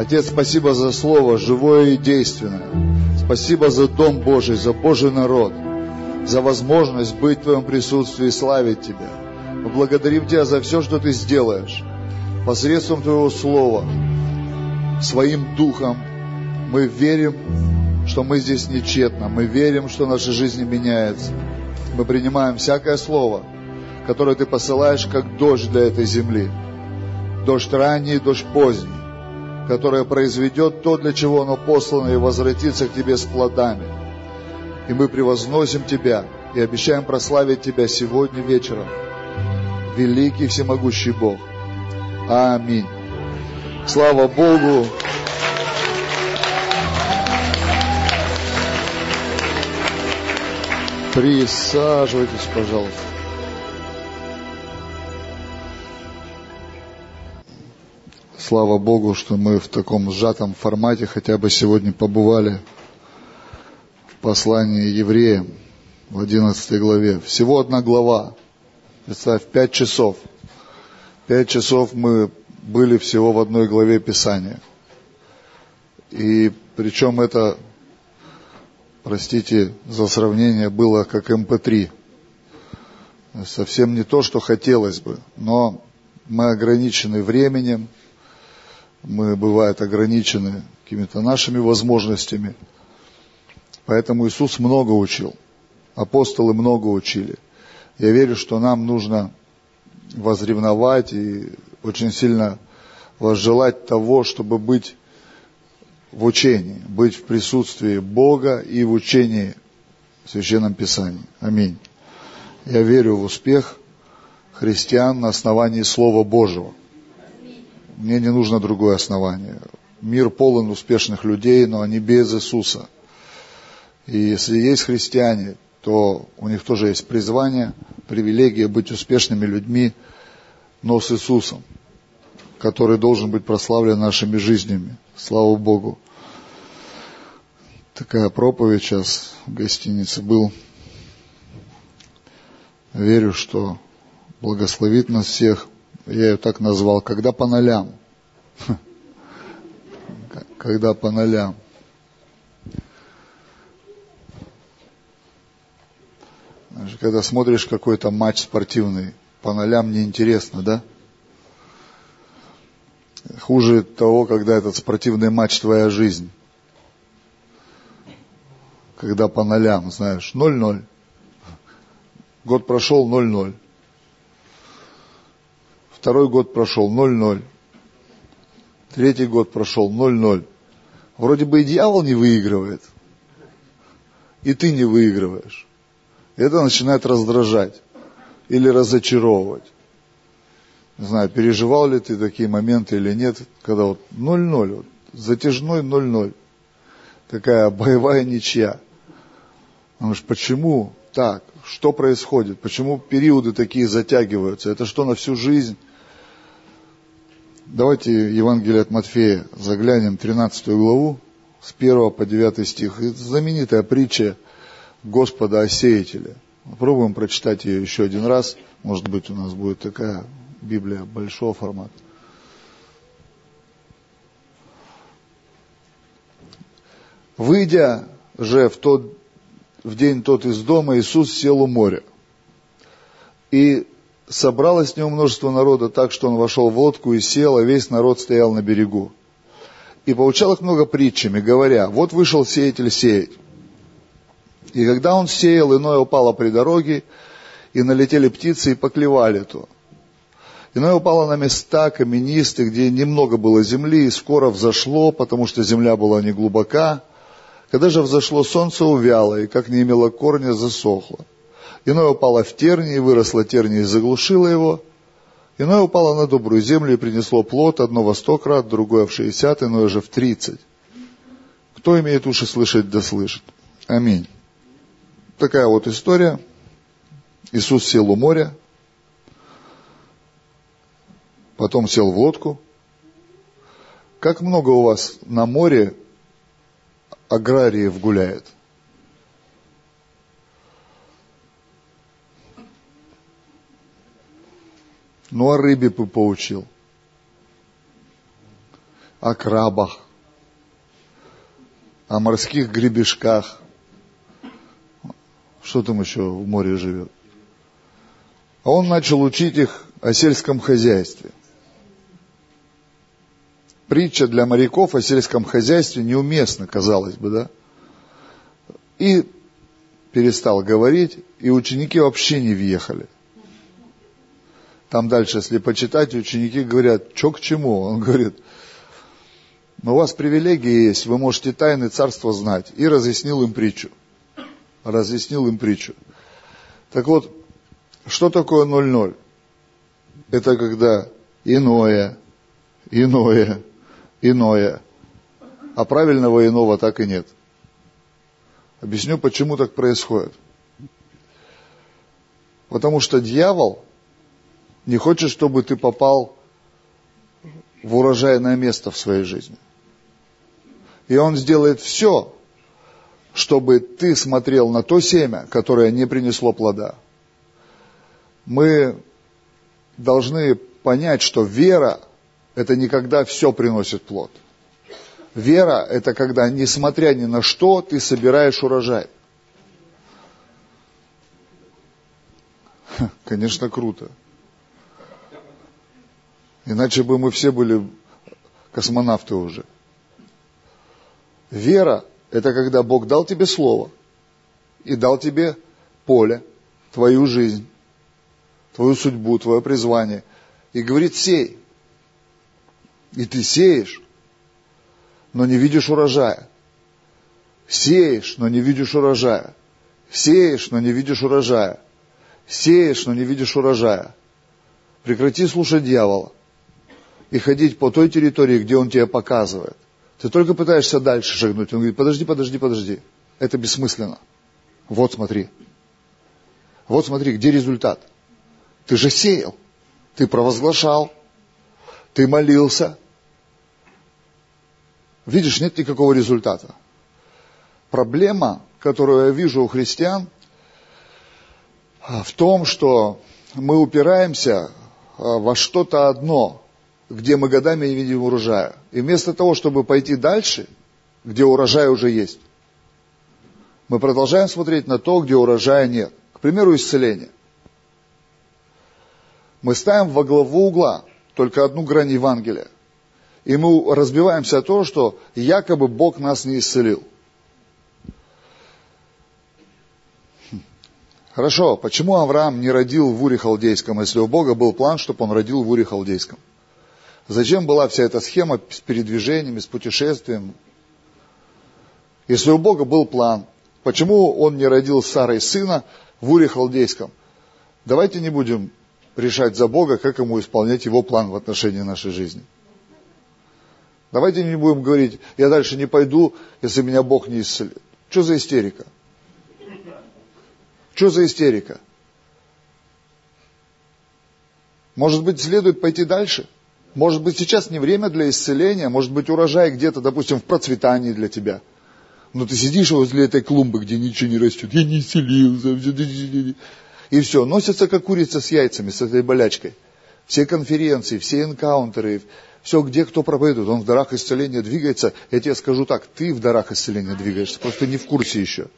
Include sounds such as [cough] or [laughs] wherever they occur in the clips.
Отец, спасибо за Слово, живое и действенное. Спасибо за Дом Божий, за Божий народ, за возможность быть в Твоем присутствии и славить Тебя. Мы благодарим Тебя за все, что Ты сделаешь. Посредством Твоего Слова, своим Духом, мы верим, что мы здесь нечетно. Мы верим, что наша жизнь меняется. Мы принимаем всякое слово, которое Ты посылаешь, как дождь для этой земли. Дождь ранний, дождь поздний, которое произведет то, для чего оно послано, и возвратится к Тебе с плодами. И мы превозносим Тебя и обещаем прославить Тебя сегодня вечером. Великий всемогущий Бог. Аминь. Слава Богу. Присаживайтесь, пожалуйста. Слава Богу, что мы в таком сжатом формате хотя бы сегодня побывали в послании евреям в 11 главе. Всего одна глава. Представь, пять часов. Пять часов мы были всего в одной главе Писания. И причем это простите за сравнение, было как МП3. Эм Совсем не то, что хотелось бы, но мы ограничены временем, мы, бывает, ограничены какими-то нашими возможностями. Поэтому Иисус много учил, апостолы много учили. Я верю, что нам нужно возревновать и очень сильно возжелать того, чтобы быть в учении, быть в присутствии Бога и в учении в Священном Писании. Аминь. Я верю в успех христиан на основании Слова Божьего. Мне не нужно другое основание. Мир полон успешных людей, но они без Иисуса. И если есть христиане, то у них тоже есть призвание, привилегия быть успешными людьми, но с Иисусом который должен быть прославлен нашими жизнями. Слава Богу. Такая проповедь сейчас в гостинице был. Верю, что благословит нас всех. Я ее так назвал, когда по нолям. Когда по нолям. Когда смотришь какой-то матч спортивный, по нолям неинтересно, да? Хуже того, когда этот спортивный матч твоя жизнь. Когда по нолям, знаешь, 0-0. Год прошел 0-0. Второй год прошел 0-0. Третий год прошел 0-0. Вроде бы и дьявол не выигрывает, и ты не выигрываешь. Это начинает раздражать или разочаровывать. Не знаю, переживал ли ты такие моменты или нет, когда вот 0-0, вот, затяжной 0-0, такая боевая ничья. Думаешь, почему так? Что происходит? Почему периоды такие затягиваются? Это что, на всю жизнь? Давайте Евангелие от Матфея заглянем, 13 главу, с 1 по 9 стих. Это знаменитая притча Господа о сеятеле. Попробуем прочитать ее еще один раз. Может быть, у нас будет такая Библия большого формата. Выйдя же в, тот, в день тот из дома, Иисус сел у моря. И собралось с него множество народа так, что он вошел в лодку и сел, а весь народ стоял на берегу. И поучал их много притчами, говоря, вот вышел сеятель сеять. И когда он сеял, иное упало при дороге, и налетели птицы и поклевали то. Иное упало на места каменистые, где немного было земли, и скоро взошло, потому что земля была не глубока. Когда же взошло солнце, увяло, и как не имело корня, засохло. Иное упало в терни, и выросло терни, и заглушило его. Иное упало на добрую землю и принесло плод, одно во сто крат, другое в шестьдесят, иное же в тридцать. Кто имеет уши слышать, да слышит. Аминь. Такая вот история. Иисус сел у моря, потом сел в лодку. Как много у вас на море аграриев гуляет? Ну, о рыбе бы поучил. о крабах, о морских гребешках. Что там еще в море живет? А он начал учить их о сельском хозяйстве. Притча для моряков о сельском хозяйстве неуместна, казалось бы, да? И перестал говорить, и ученики вообще не въехали. Там дальше, если почитать, ученики говорят, что к чему? Он говорит, у вас привилегии есть, вы можете тайны царства знать. И разъяснил им притчу. Разъяснил им притчу. Так вот, что такое 0-0? Это когда иное, иное, иное. А правильного иного так и нет. Объясню, почему так происходит. Потому что дьявол не хочет, чтобы ты попал в урожайное место в своей жизни. И он сделает все, чтобы ты смотрел на то семя, которое не принесло плода. Мы должны понять, что вера – это не когда все приносит плод. Вера – это когда, несмотря ни на что, ты собираешь урожай. Конечно, круто. Иначе бы мы все были космонавты уже. Вера – это когда Бог дал тебе слово и дал тебе поле, твою жизнь, твою судьбу, твое призвание. И говорит, сей. И ты сеешь, но не видишь урожая. Сеешь, но не видишь урожая. Сеешь, но не видишь урожая. Сеешь, но не видишь урожая. Прекрати слушать дьявола и ходить по той территории, где он тебе показывает. Ты только пытаешься дальше шагнуть. Он говорит, подожди, подожди, подожди. Это бессмысленно. Вот смотри. Вот смотри, где результат. Ты же сеял. Ты провозглашал. Ты молился. Видишь, нет никакого результата. Проблема, которую я вижу у христиан, в том, что мы упираемся а, во что-то одно, где мы годами не видим урожая. И вместо того, чтобы пойти дальше, где урожай уже есть, мы продолжаем смотреть на то, где урожая нет. К примеру, исцеление. Мы ставим во главу угла только одну грань Евангелия. И мы разбиваемся о том, что якобы Бог нас не исцелил. Хм. Хорошо, почему Авраам не родил в Уре Халдейском, если у Бога был план, чтобы он родил в Уре Халдейском? Зачем была вся эта схема с передвижениями, с путешествием? Если у Бога был план, почему он не родил Сарой сына в Уре Халдейском? Давайте не будем решать за Бога, как ему исполнять его план в отношении нашей жизни. Давайте не будем говорить, я дальше не пойду, если меня Бог не исцелит. Что за истерика? Что за истерика? Может быть, следует пойти дальше? Может быть, сейчас не время для исцеления, может быть, урожай где-то, допустим, в процветании для тебя. Но ты сидишь возле этой клумбы, где ничего не растет. Я не исцелился. И все, носятся как курица с яйцами, с этой болячкой. Все конференции, все энкаунтеры, все, где кто проповедует, он в дарах исцеления двигается. Я тебе скажу так, ты в дарах исцеления двигаешься, просто не в курсе еще.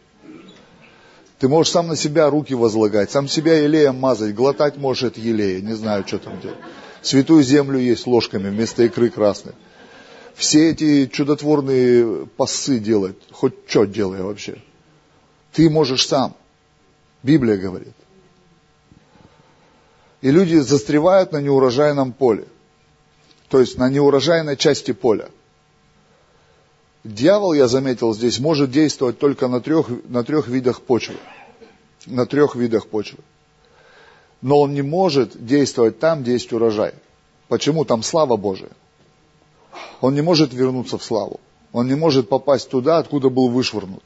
Ты можешь сам на себя руки возлагать, сам себя елеем мазать, глотать можешь от елея, не знаю, что там делать. Святую землю есть ложками вместо икры красной. Все эти чудотворные пасы делать, хоть что делай вообще. Ты можешь сам. Библия говорит. И люди застревают на неурожайном поле. То есть на неурожайной части поля. Дьявол, я заметил здесь, может действовать только на трех, на трех видах почвы. На трех видах почвы но он не может действовать там, где есть урожай. Почему? Там слава Божия. Он не может вернуться в славу. Он не может попасть туда, откуда был вышвырнут.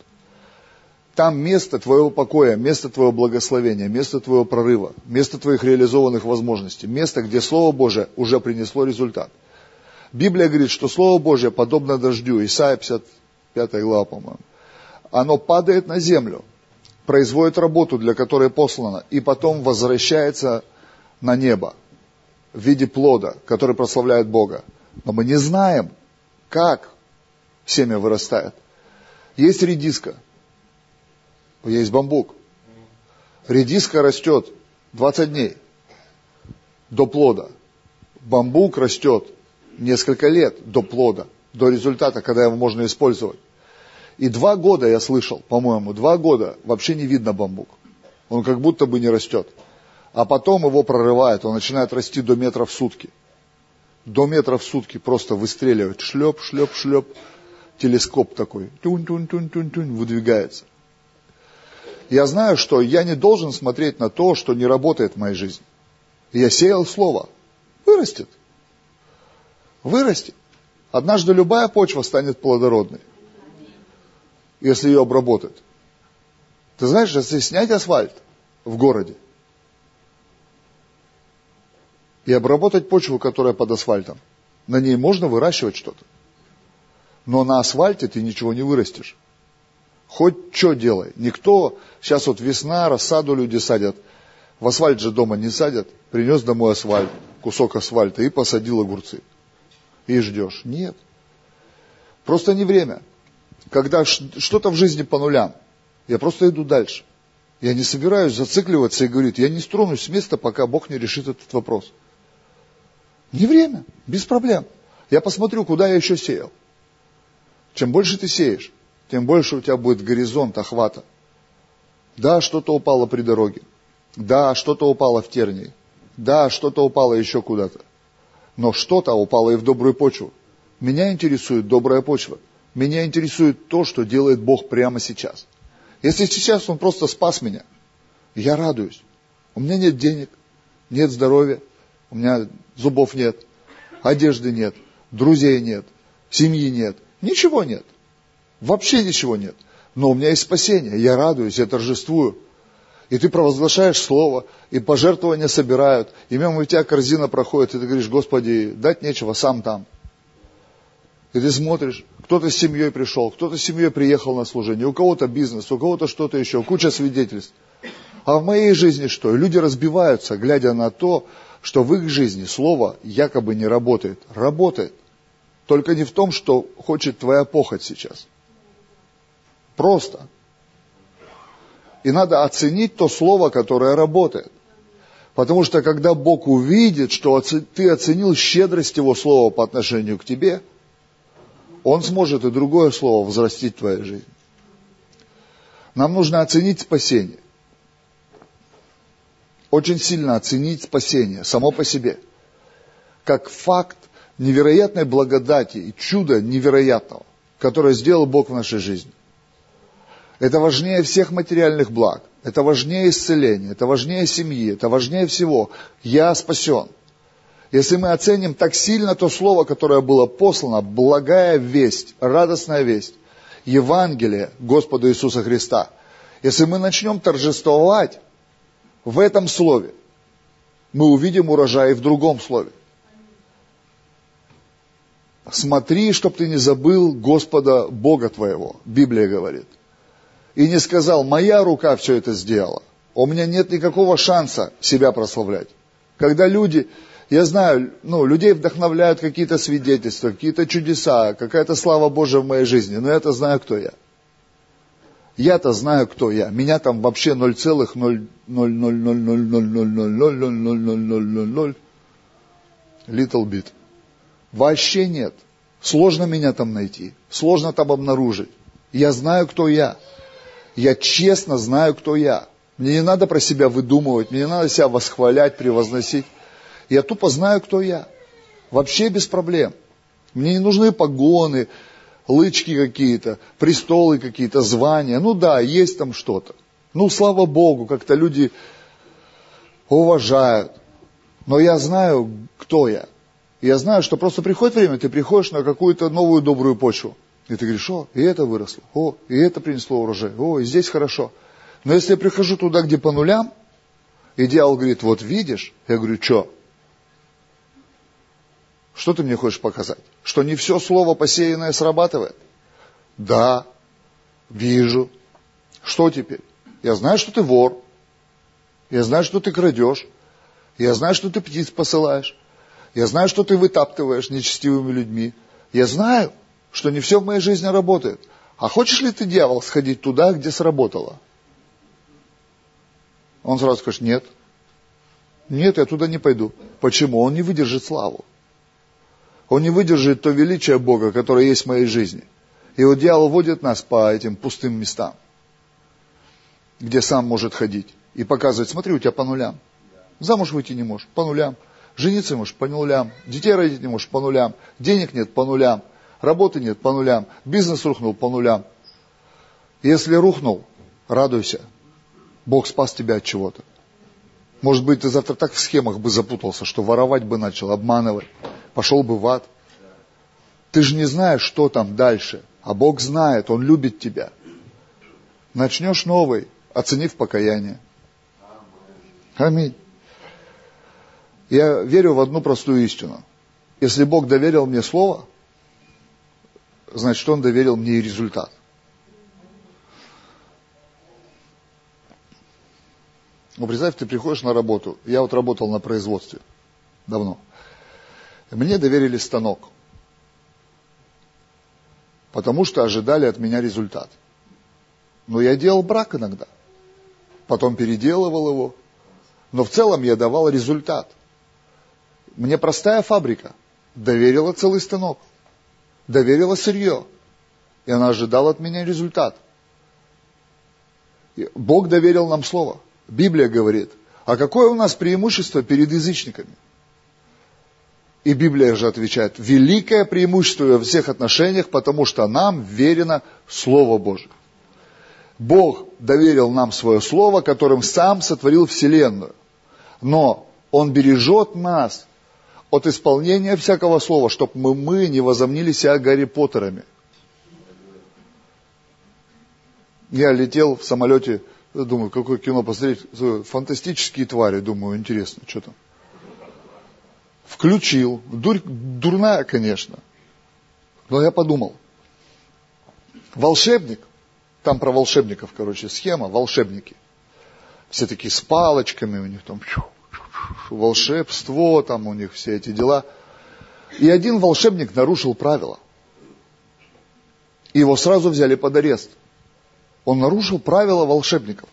Там место твоего покоя, место твоего благословения, место твоего прорыва, место твоих реализованных возможностей, место, где Слово Божие уже принесло результат. Библия говорит, что Слово Божие подобно дождю, Исайя 55 глава, по-моему, оно падает на землю, производит работу, для которой послано, и потом возвращается на небо в виде плода, который прославляет Бога. Но мы не знаем, как семя вырастает. Есть редиска, есть бамбук. Редиска растет 20 дней до плода. Бамбук растет несколько лет до плода, до результата, когда его можно использовать. И два года я слышал, по-моему, два года вообще не видно бамбук. Он как будто бы не растет. А потом его прорывает, он начинает расти до метра в сутки. До метра в сутки просто выстреливает. Шлеп, шлеп, шлеп. Телескоп такой. Тюнь-тюнь-тюнь-тюнь-тюнь. Выдвигается. Я знаю, что я не должен смотреть на то, что не работает в моей жизни. Я сеял слово. Вырастет. Вырастет. Однажды любая почва станет плодородной если ее обработают. Ты знаешь, если снять асфальт в городе и обработать почву, которая под асфальтом, на ней можно выращивать что-то. Но на асфальте ты ничего не вырастешь. Хоть что делай. Никто, сейчас вот весна, рассаду люди садят. В асфальт же дома не садят. Принес домой асфальт, кусок асфальта и посадил огурцы. И ждешь. Нет. Просто не время когда что-то в жизни по нулям, я просто иду дальше. Я не собираюсь зацикливаться и говорить, я не стронусь с места, пока Бог не решит этот вопрос. Не время, без проблем. Я посмотрю, куда я еще сеял. Чем больше ты сеешь, тем больше у тебя будет горизонт охвата. Да, что-то упало при дороге. Да, что-то упало в тернии. Да, что-то упало еще куда-то. Но что-то упало и в добрую почву. Меня интересует добрая почва. Меня интересует то, что делает Бог прямо сейчас. Если сейчас Он просто спас меня, я радуюсь. У меня нет денег, нет здоровья, у меня зубов нет, одежды нет, друзей нет, семьи нет, ничего нет. Вообще ничего нет. Но у меня есть спасение, я радуюсь, я торжествую. И ты провозглашаешь слово, и пожертвования собирают, и мимо тебя корзина проходит, и ты говоришь, Господи, дать нечего, сам там. И ты смотришь, кто-то с семьей пришел, кто-то с семьей приехал на служение, у кого-то бизнес, у кого-то что-то еще, куча свидетельств. А в моей жизни что? Люди разбиваются, глядя на то, что в их жизни слово якобы не работает. Работает. Только не в том, что хочет твоя похоть сейчас. Просто. И надо оценить то слово, которое работает. Потому что когда Бог увидит, что ты оценил щедрость Его слова по отношению к тебе – он сможет и другое слово взрастить в твоей жизни. Нам нужно оценить спасение. Очень сильно оценить спасение само по себе. Как факт невероятной благодати и чуда невероятного, которое сделал Бог в нашей жизни. Это важнее всех материальных благ. Это важнее исцеления, это важнее семьи, это важнее всего. Я спасен. Если мы оценим так сильно то слово, которое было послано, благая весть, радостная весть, Евангелие Господа Иисуса Христа, если мы начнем торжествовать в этом слове, мы увидим урожай и в другом слове. Смотри, чтоб ты не забыл Господа Бога твоего, Библия говорит. И не сказал, моя рука все это сделала. У меня нет никакого шанса себя прославлять. Когда люди я знаю, ну, людей вдохновляют какие-то свидетельства, какие-то чудеса, какая-то слава Божия в моей жизни, но я-то знаю, кто я. Я-то знаю, кто я. Меня там вообще 0,000000000000000 little bit. Вообще нет. Сложно меня там найти. Сложно там обнаружить. Я знаю, кто я. Я честно знаю, кто я. Мне не надо про себя выдумывать, мне не надо себя восхвалять, превозносить. Я тупо знаю, кто я. Вообще без проблем. Мне не нужны погоны, лычки какие-то, престолы какие-то, звания. Ну да, есть там что-то. Ну, слава Богу, как-то люди уважают. Но я знаю, кто я. я знаю, что просто приходит время, ты приходишь на какую-то новую добрую почву. И ты говоришь, о, и это выросло, о, и это принесло урожай, о, и здесь хорошо. Но если я прихожу туда, где по нулям, и дьявол говорит, вот видишь, я говорю, что? Что ты мне хочешь показать? Что не все слово посеянное срабатывает? Да, вижу. Что теперь? Я знаю, что ты вор. Я знаю, что ты крадешь. Я знаю, что ты птиц посылаешь. Я знаю, что ты вытаптываешь нечестивыми людьми. Я знаю. что не все в моей жизни работает. А хочешь ли ты, дьявол, сходить туда, где сработало? Он сразу скажет, нет. Нет, я туда не пойду. Почему? Он не выдержит славу. Он не выдержит то величие Бога, которое есть в моей жизни. И вот дьявол водит нас по этим пустым местам, где сам может ходить и показывать, смотри, у тебя по нулям. Замуж выйти не можешь, по нулям. Жениться можешь, по нулям. Детей родить не можешь, по нулям. Денег нет, по нулям. Работы нет, по нулям. Бизнес рухнул, по нулям. Если рухнул, радуйся. Бог спас тебя от чего-то. Может быть, ты завтра так в схемах бы запутался, что воровать бы начал, обманывать. Пошел бы в ад. Ты же не знаешь, что там дальше. А Бог знает, Он любит тебя. Начнешь новый, оценив покаяние. Аминь. Я верю в одну простую истину. Если Бог доверил мне слово, значит, Он доверил мне и результат. Ну, представь, ты приходишь на работу. Я вот работал на производстве давно. Мне доверили станок. Потому что ожидали от меня результат. Но я делал брак иногда. Потом переделывал его. Но в целом я давал результат. Мне простая фабрика доверила целый станок, доверила сырье, и она ожидала от меня результат. Бог доверил нам слово. Библия говорит, а какое у нас преимущество перед язычниками? И Библия же отвечает, великое преимущество во всех отношениях, потому что нам верено Слово Божие. Бог доверил нам свое Слово, которым сам сотворил Вселенную. Но Он бережет нас от исполнения всякого слова, чтобы мы, мы не возомнили себя Гарри Поттерами. Я летел в самолете, думаю, какое кино посмотреть, фантастические твари, думаю, интересно, что там. Включил, Дур, дурная, конечно, но я подумал, волшебник, там про волшебников, короче, схема, волшебники, все такие с палочками у них там, волшебство, там у них все эти дела. И один волшебник нарушил правила. Его сразу взяли под арест. Он нарушил правила волшебников.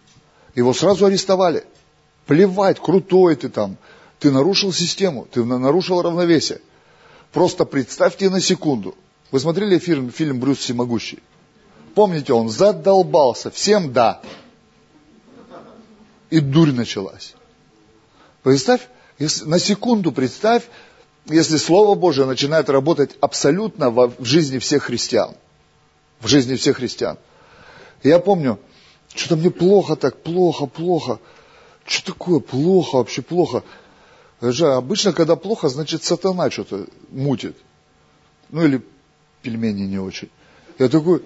Его сразу арестовали. Плевать, крутой ты там. Ты нарушил систему, ты нарушил равновесие. Просто представьте на секунду. Вы смотрели фильм, фильм «Брюс Всемогущий»? Помните, он задолбался. Всем да. И дурь началась. Представь, если, на секунду представь, если Слово Божие начинает работать абсолютно в, в жизни всех христиан. В жизни всех христиан. Я помню, что-то мне плохо так, плохо, плохо. Что такое плохо, вообще плохо? Же обычно, когда плохо, значит сатана что-то мутит. Ну или пельмени не очень. Я такой,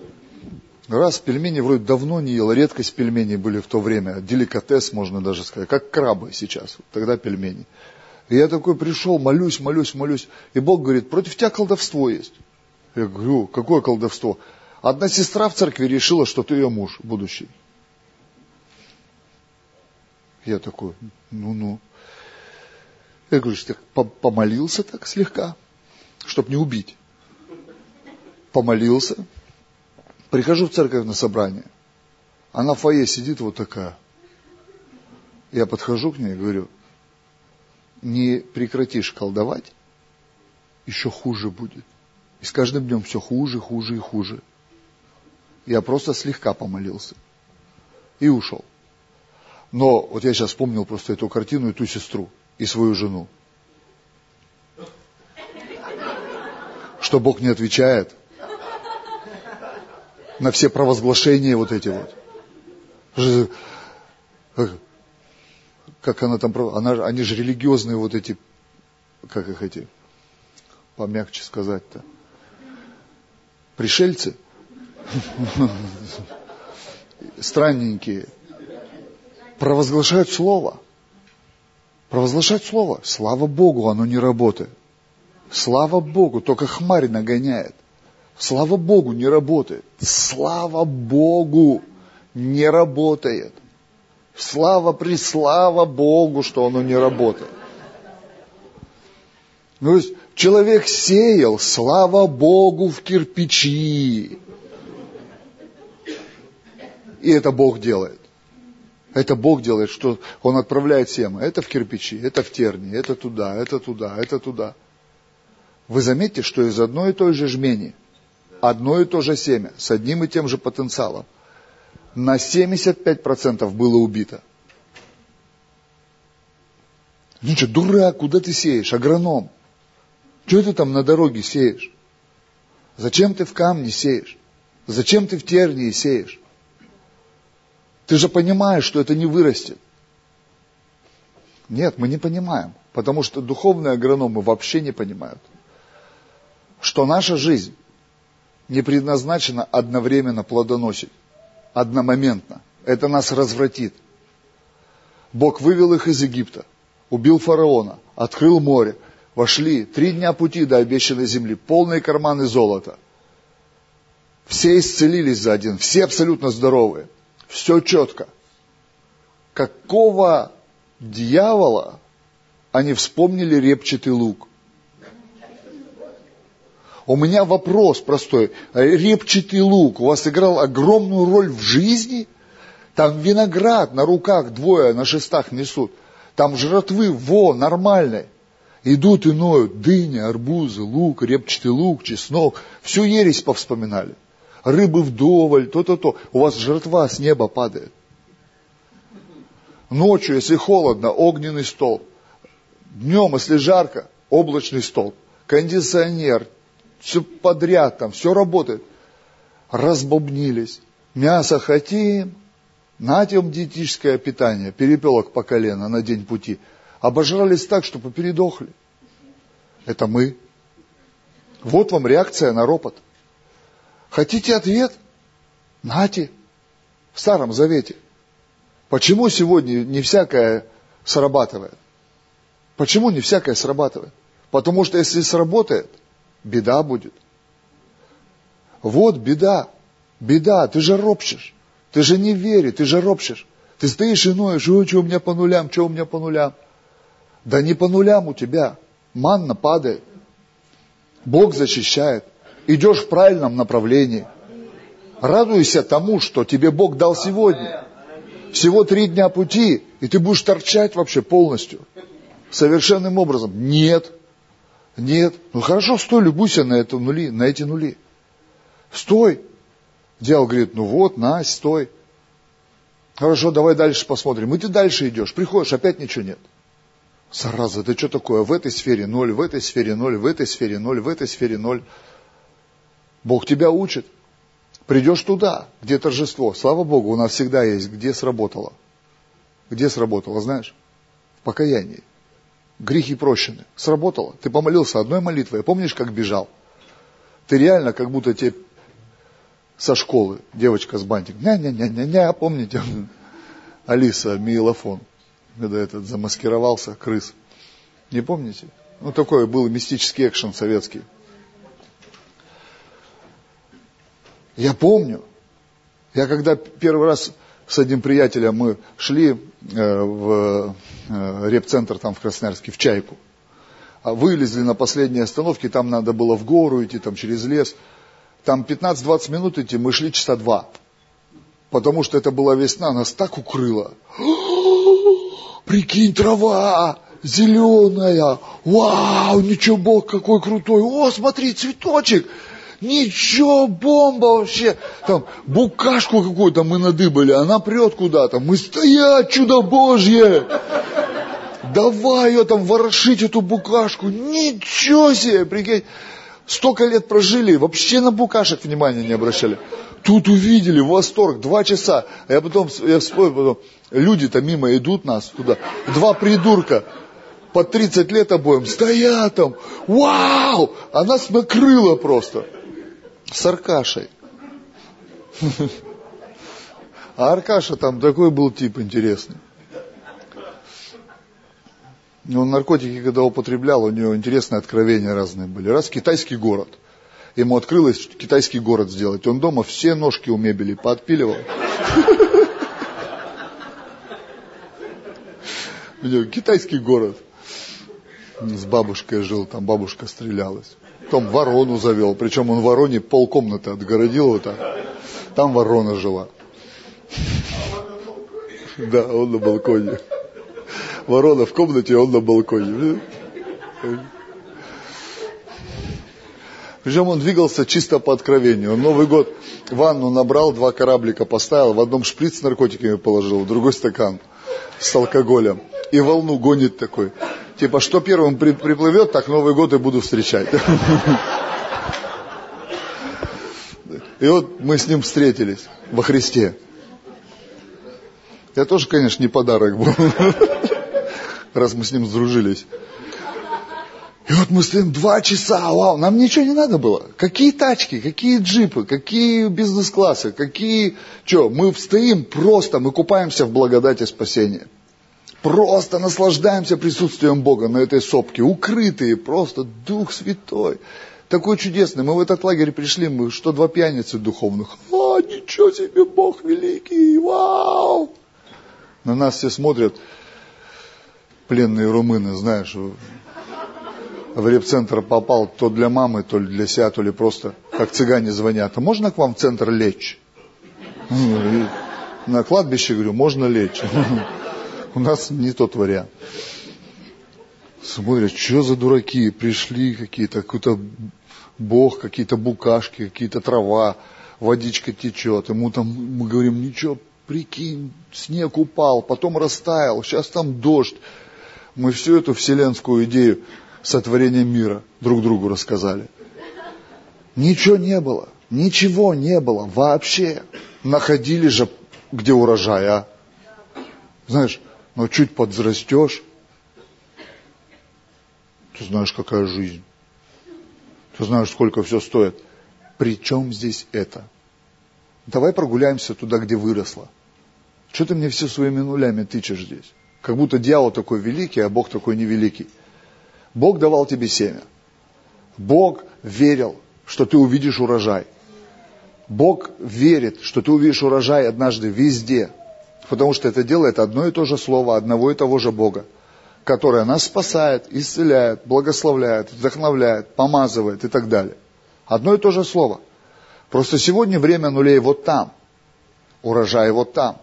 Раз пельмени вроде давно не ел, редкость пельменей были в то время, деликатес, можно даже сказать, как крабы сейчас, тогда пельмени. И я такой пришел, молюсь, молюсь, молюсь, и Бог говорит, против тебя колдовство есть. Я говорю, какое колдовство? Одна сестра в церкви решила, что ты ее муж будущий. Я такой, ну-ну. Я говорю, что помолился так слегка, чтобы не убить. Помолился, Прихожу в церковь на собрание. Она в фойе сидит вот такая. Я подхожу к ней и говорю, не прекратишь колдовать, еще хуже будет. И с каждым днем все хуже, хуже и хуже. Я просто слегка помолился. И ушел. Но вот я сейчас вспомнил просто эту картину и ту сестру, и свою жену. Что Бог не отвечает – на все провозглашения вот эти вот. Как она там, она, они же религиозные вот эти, как их эти, помягче сказать-то, пришельцы, странненькие, провозглашают слово. Провозглашать слово. Слава Богу, оно не работает. Слава Богу, только хмарь нагоняет. Слава Богу, не работает. Слава Богу, не работает. Слава, преслава Богу, что оно не работает. Ну, то есть, Человек сеял, слава Богу, в кирпичи. И это Бог делает. Это Бог делает, что Он отправляет семя. Это в кирпичи, это в терни, это туда, это туда, это туда. Вы заметите, что из одной и той же жмени, одно и то же семя, с одним и тем же потенциалом, на 75% было убито. Ну что, дурак, куда ты сеешь? Агроном. Что ты там на дороге сеешь? Зачем ты в камне сеешь? Зачем ты в тернии сеешь? Ты же понимаешь, что это не вырастет. Нет, мы не понимаем, потому что духовные агрономы вообще не понимают, что наша жизнь не предназначена одновременно плодоносить, одномоментно. Это нас развратит. Бог вывел их из Египта, убил фараона, открыл море, вошли три дня пути до обещанной земли, полные карманы золота. Все исцелились за один, все абсолютно здоровые – все четко. Какого дьявола они вспомнили репчатый лук? У меня вопрос простой. Репчатый лук у вас играл огромную роль в жизни? Там виноград на руках двое на шестах несут. Там жратвы, во, нормальной. Идут и ноют дыня, арбузы, лук, репчатый лук, чеснок. Всю ересь повспоминали рыбы вдоволь, то-то-то. У вас жертва с неба падает. Ночью, если холодно, огненный стол. Днем, если жарко, облачный стол. Кондиционер, все подряд там, все работает. Разбобнились. Мясо хотим, натем диетическое питание, перепелок по колено на день пути. Обожрались так, что попередохли. Это мы. Вот вам реакция на ропот. Хотите ответ? Нате. В Старом Завете. Почему сегодня не всякое срабатывает? Почему не всякое срабатывает? Потому что если сработает, беда будет. Вот беда. Беда. Ты же ропщешь. Ты же не веришь, ты же ропщешь. Ты стоишь и ноешь, что у меня по нулям, что у меня по нулям. Да не по нулям у тебя. Манна падает. Бог защищает идешь в правильном направлении. Радуйся тому, что тебе Бог дал сегодня. Всего три дня пути, и ты будешь торчать вообще полностью. Совершенным образом. Нет. Нет. Ну хорошо, стой, любуйся на, это нули, на эти нули. Стой. Дьявол говорит, ну вот, на, стой. Хорошо, давай дальше посмотрим. И ты дальше идешь, приходишь, опять ничего нет. Зараза, это что такое? В этой сфере ноль, в этой сфере ноль, в этой сфере ноль, в этой сфере ноль. Бог тебя учит. Придешь туда, где торжество. Слава Богу, у нас всегда есть, где сработало. Где сработало, знаешь? В покаянии. Грехи прощены. Сработало. Ты помолился одной молитвой. Помнишь, как бежал? Ты реально, как будто тебе со школы девочка с бантиком. Ня-ня-ня-ня-ня, помните? [laughs] Алиса Милофон, когда этот замаскировался, крыс. Не помните? Ну, такой был мистический экшен советский. Я помню, я когда первый раз с одним приятелем мы шли э, в э, репцентр там в Красноярске, в Чайку, а вылезли на последней остановке, там надо было в гору идти, там через лес. Там 15-20 минут идти, мы шли часа два. Потому что это была весна, нас так укрыло. [gasps] Прикинь, трава зеленая. Вау, ничего, Бог какой крутой. О, смотри, цветочек. Ничего, бомба вообще. Там букашку какую-то мы надыбали, она прет куда-то. Мы стоять, чудо Божье. Давай ее там ворошить, эту букашку. Ничего себе, прикинь. Столько лет прожили, вообще на букашек внимания не обращали. Тут увидели, восторг, два часа. А я потом, я вспомнил, потом, люди-то мимо идут нас туда. Два придурка по 30 лет обоим стоят там. Вау! А нас накрыло просто с Аркашей. А Аркаша там такой был тип интересный. Он наркотики, когда употреблял, у него интересные откровения разные были. Раз китайский город. Ему открылось китайский город сделать. Он дома все ножки у мебели подпиливал. Китайский город. с бабушкой жил, там бабушка стрелялась. Потом ворону завел, причем он вороне полкомнаты отгородил вот так. Там ворона жила. Да, он на балконе. Ворона в комнате, он на балконе. Причем он двигался чисто по откровению. Он Новый год ванну набрал, два кораблика поставил, в одном шприц с наркотиками положил, в другой стакан с алкоголем. И волну гонит такой. Типа, что первым при, приплывет, так Новый год и буду встречать. [laughs] И вот мы с ним встретились во Христе. Я тоже, конечно, не подарок был, [laughs] раз мы с ним сдружились. И вот мы стоим два часа, вау, нам ничего не надо было. Какие тачки, какие джипы, какие бизнес-классы, какие... Что, мы стоим просто, мы купаемся в благодати спасения. Просто наслаждаемся присутствием Бога на этой сопке, укрытые, просто Дух Святой. Такой чудесный. Мы в этот лагерь пришли, мы что два пьяницы духовных. А, ничего себе, Бог великий, вау! На нас все смотрят, пленные румыны, знаешь, в репцентр попал то для мамы, то для себя, то ли просто, как цыгане звонят, а можно к вам в центр лечь? На кладбище, говорю, можно лечь. У нас не тот вариант. Смотрят, что за дураки, пришли какие-то, какой-то бог, какие-то букашки, какие-то трава, водичка течет. Ему там, мы говорим, ничего, прикинь, снег упал, потом растаял, сейчас там дождь. Мы всю эту вселенскую идею сотворения мира друг другу рассказали. Ничего не было, ничего не было вообще. Находили же, где урожай, а? Знаешь, но чуть подзрастешь, ты знаешь, какая жизнь. Ты знаешь, сколько все стоит. При чем здесь это? Давай прогуляемся туда, где выросло. Что ты мне все своими нулями тычешь здесь? Как будто дьявол такой великий, а Бог такой невеликий. Бог давал тебе семя. Бог верил, что ты увидишь урожай. Бог верит, что ты увидишь урожай однажды везде. Потому что это делает одно и то же слово одного и того же Бога, которое нас спасает, исцеляет, благословляет, вдохновляет, помазывает и так далее. Одно и то же слово. Просто сегодня время нулей вот там, урожай вот там.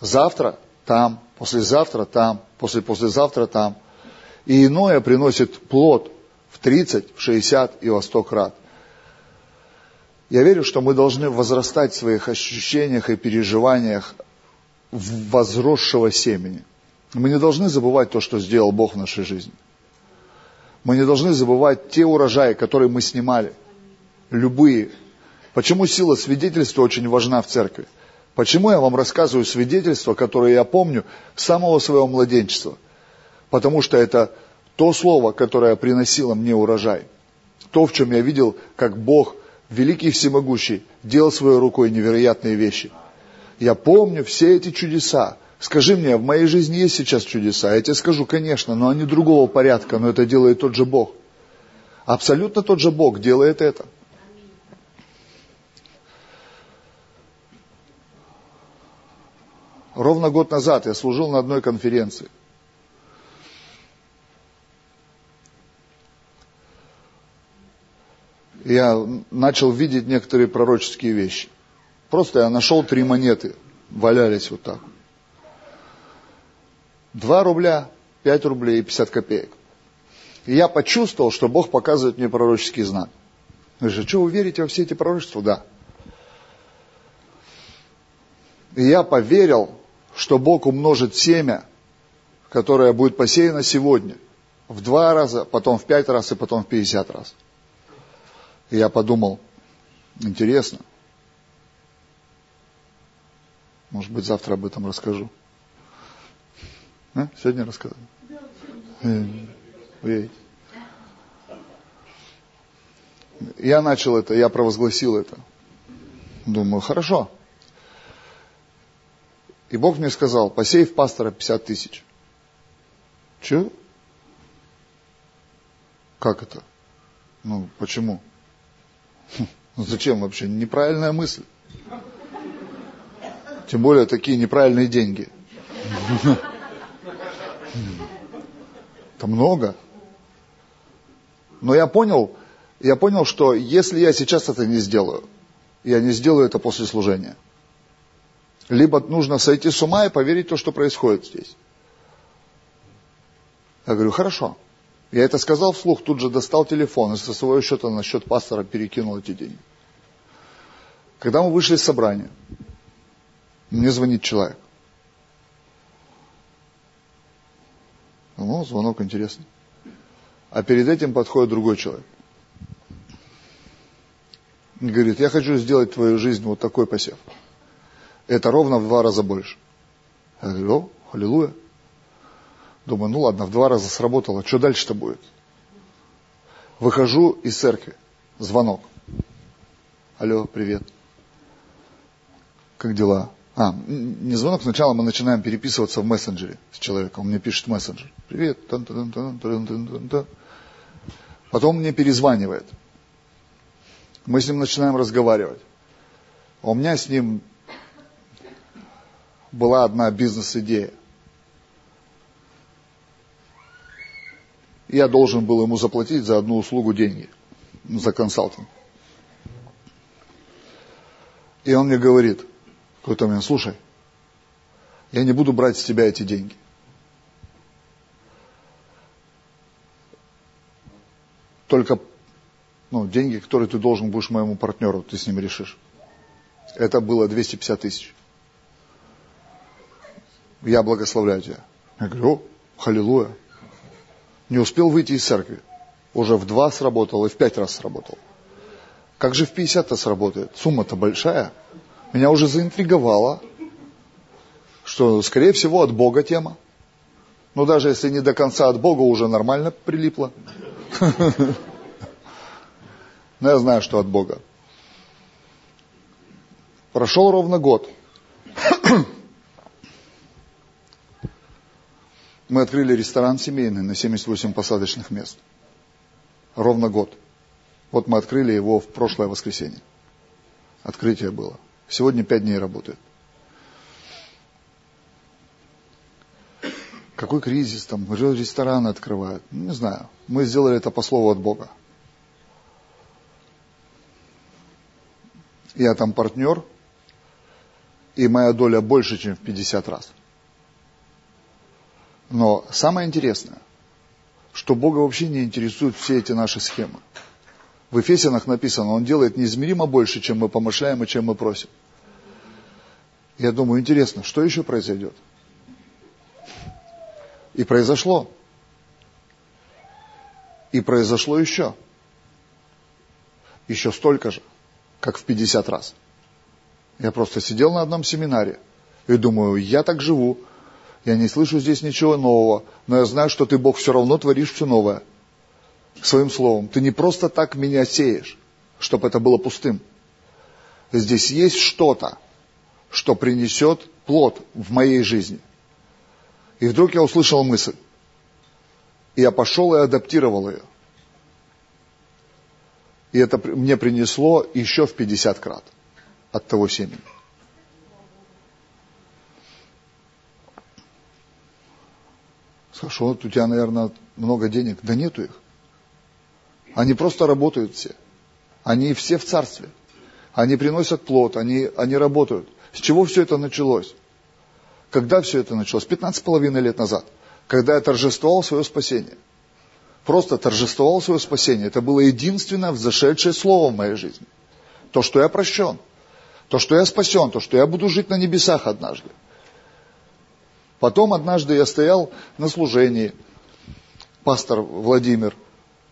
Завтра там, послезавтра там, после-послезавтра там – и иное приносит плод в 30, в 60 и во 100 крат. Я верю, что мы должны возрастать в своих ощущениях и переживаниях возросшего семени. Мы не должны забывать то, что сделал Бог в нашей жизни. Мы не должны забывать те урожаи, которые мы снимали. Любые. Почему сила свидетельства очень важна в церкви? Почему я вам рассказываю свидетельства, которые я помню с самого своего младенчества – потому что это то слово, которое приносило мне урожай. То, в чем я видел, как Бог, великий всемогущий, делал своей рукой невероятные вещи. Я помню все эти чудеса. Скажи мне, в моей жизни есть сейчас чудеса? Я тебе скажу, конечно, но они другого порядка, но это делает тот же Бог. Абсолютно тот же Бог делает это. Ровно год назад я служил на одной конференции. я начал видеть некоторые пророческие вещи. Просто я нашел три монеты, валялись вот так. Два рубля, пять рублей и пятьдесят копеек. И я почувствовал, что Бог показывает мне пророческий знак. Вы же, что вы верите во все эти пророчества? Да. И я поверил, что Бог умножит семя, которое будет посеяно сегодня, в два раза, потом в пять раз и потом в пятьдесят раз. И я подумал, интересно. Может быть, завтра об этом расскажу. А? Сегодня рассказываю. Я начал это, я провозгласил это. Думаю, хорошо. И Бог мне сказал, посей в пастора 50 тысяч. Че? Как это? Ну, почему? Ну, зачем вообще? Неправильная мысль. Тем более такие неправильные деньги. Это много. Но я понял, я понял, что если я сейчас это не сделаю, я не сделаю это после служения. Либо нужно сойти с ума и поверить в то, что происходит здесь. Я говорю, хорошо. Я это сказал вслух, тут же достал телефон и со своего счета на счет пастора перекинул эти деньги. Когда мы вышли из собрания, мне звонит человек. Ну, звонок интересный. А перед этим подходит другой человек. Говорит, я хочу сделать твою жизнь вот такой посев. Это ровно в два раза больше. Я говорю, о, аллилуйя. Думаю, ну ладно, в два раза сработало, что дальше-то будет? Выхожу из церкви, звонок. Алло, привет. Как дела? А, не звонок, сначала мы начинаем переписываться в мессенджере с человеком. Он мне пишет мессенджер. Привет. Тан -тан -тан -тан -тан -тан. Потом мне перезванивает. Мы с ним начинаем разговаривать. У меня с ним была одна бизнес-идея. я должен был ему заплатить за одну услугу деньги, за консалтинг. И он мне говорит, какой-то момент, слушай, я не буду брать с тебя эти деньги. Только ну, деньги, которые ты должен будешь моему партнеру, ты с ним решишь. Это было 250 тысяч. Я благословляю тебя. Я говорю, о, халилуя не успел выйти из церкви. Уже в два сработал и в пять раз сработал. Как же в 50-то сработает? Сумма-то большая. Меня уже заинтриговало, что, скорее всего, от Бога тема. Но даже если не до конца от Бога, уже нормально прилипло. [laughs] Но я знаю, что от Бога. Прошел ровно год. [coughs] мы открыли ресторан семейный на 78 посадочных мест. Ровно год. Вот мы открыли его в прошлое воскресенье. Открытие было. Сегодня пять дней работает. Какой кризис там? Рестораны открывают. Не знаю. Мы сделали это по слову от Бога. Я там партнер, и моя доля больше, чем в 50 раз. Но самое интересное, что Бога вообще не интересуют все эти наши схемы. В Ефесянах написано, Он делает неизмеримо больше, чем мы помышляем и чем мы просим. Я думаю, интересно, что еще произойдет? И произошло. И произошло еще. Еще столько же, как в 50 раз. Я просто сидел на одном семинаре и думаю, я так живу, я не слышу здесь ничего нового, но я знаю, что ты, Бог, все равно творишь все новое. Своим словом. Ты не просто так меня сеешь, чтобы это было пустым. Здесь есть что-то, что принесет плод в моей жизни. И вдруг я услышал мысль. И я пошел и адаптировал ее. И это мне принесло еще в 50 крат от того семени. Хорошо, вот у тебя, наверное, много денег. Да нету их. Они просто работают все. Они все в царстве. Они приносят плод, они, они работают. С чего все это началось? Когда все это началось? 15 с половиной лет назад. Когда я торжествовал свое спасение. Просто торжествовал свое спасение. Это было единственное взошедшее слово в моей жизни. То, что я прощен. То, что я спасен. То, что я буду жить на небесах однажды. Потом однажды я стоял на служении. Пастор Владимир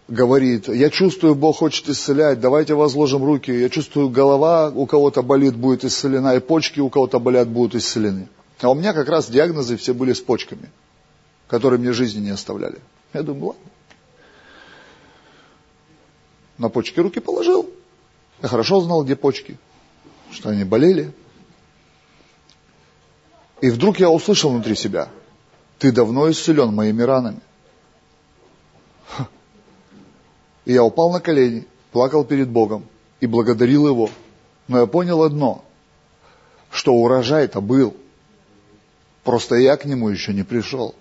говорит, я чувствую, Бог хочет исцелять, давайте возложим руки. Я чувствую, голова у кого-то болит, будет исцелена, и почки у кого-то болят, будут исцелены. А у меня как раз диагнозы все были с почками, которые мне жизни не оставляли. Я думаю, ладно. На почки руки положил. Я хорошо знал, где почки, что они болели. И вдруг я услышал внутри себя, ты давно исцелен моими ранами. И я упал на колени, плакал перед Богом и благодарил Его. Но я понял одно, что урожай-то был. Просто я к нему еще не пришел.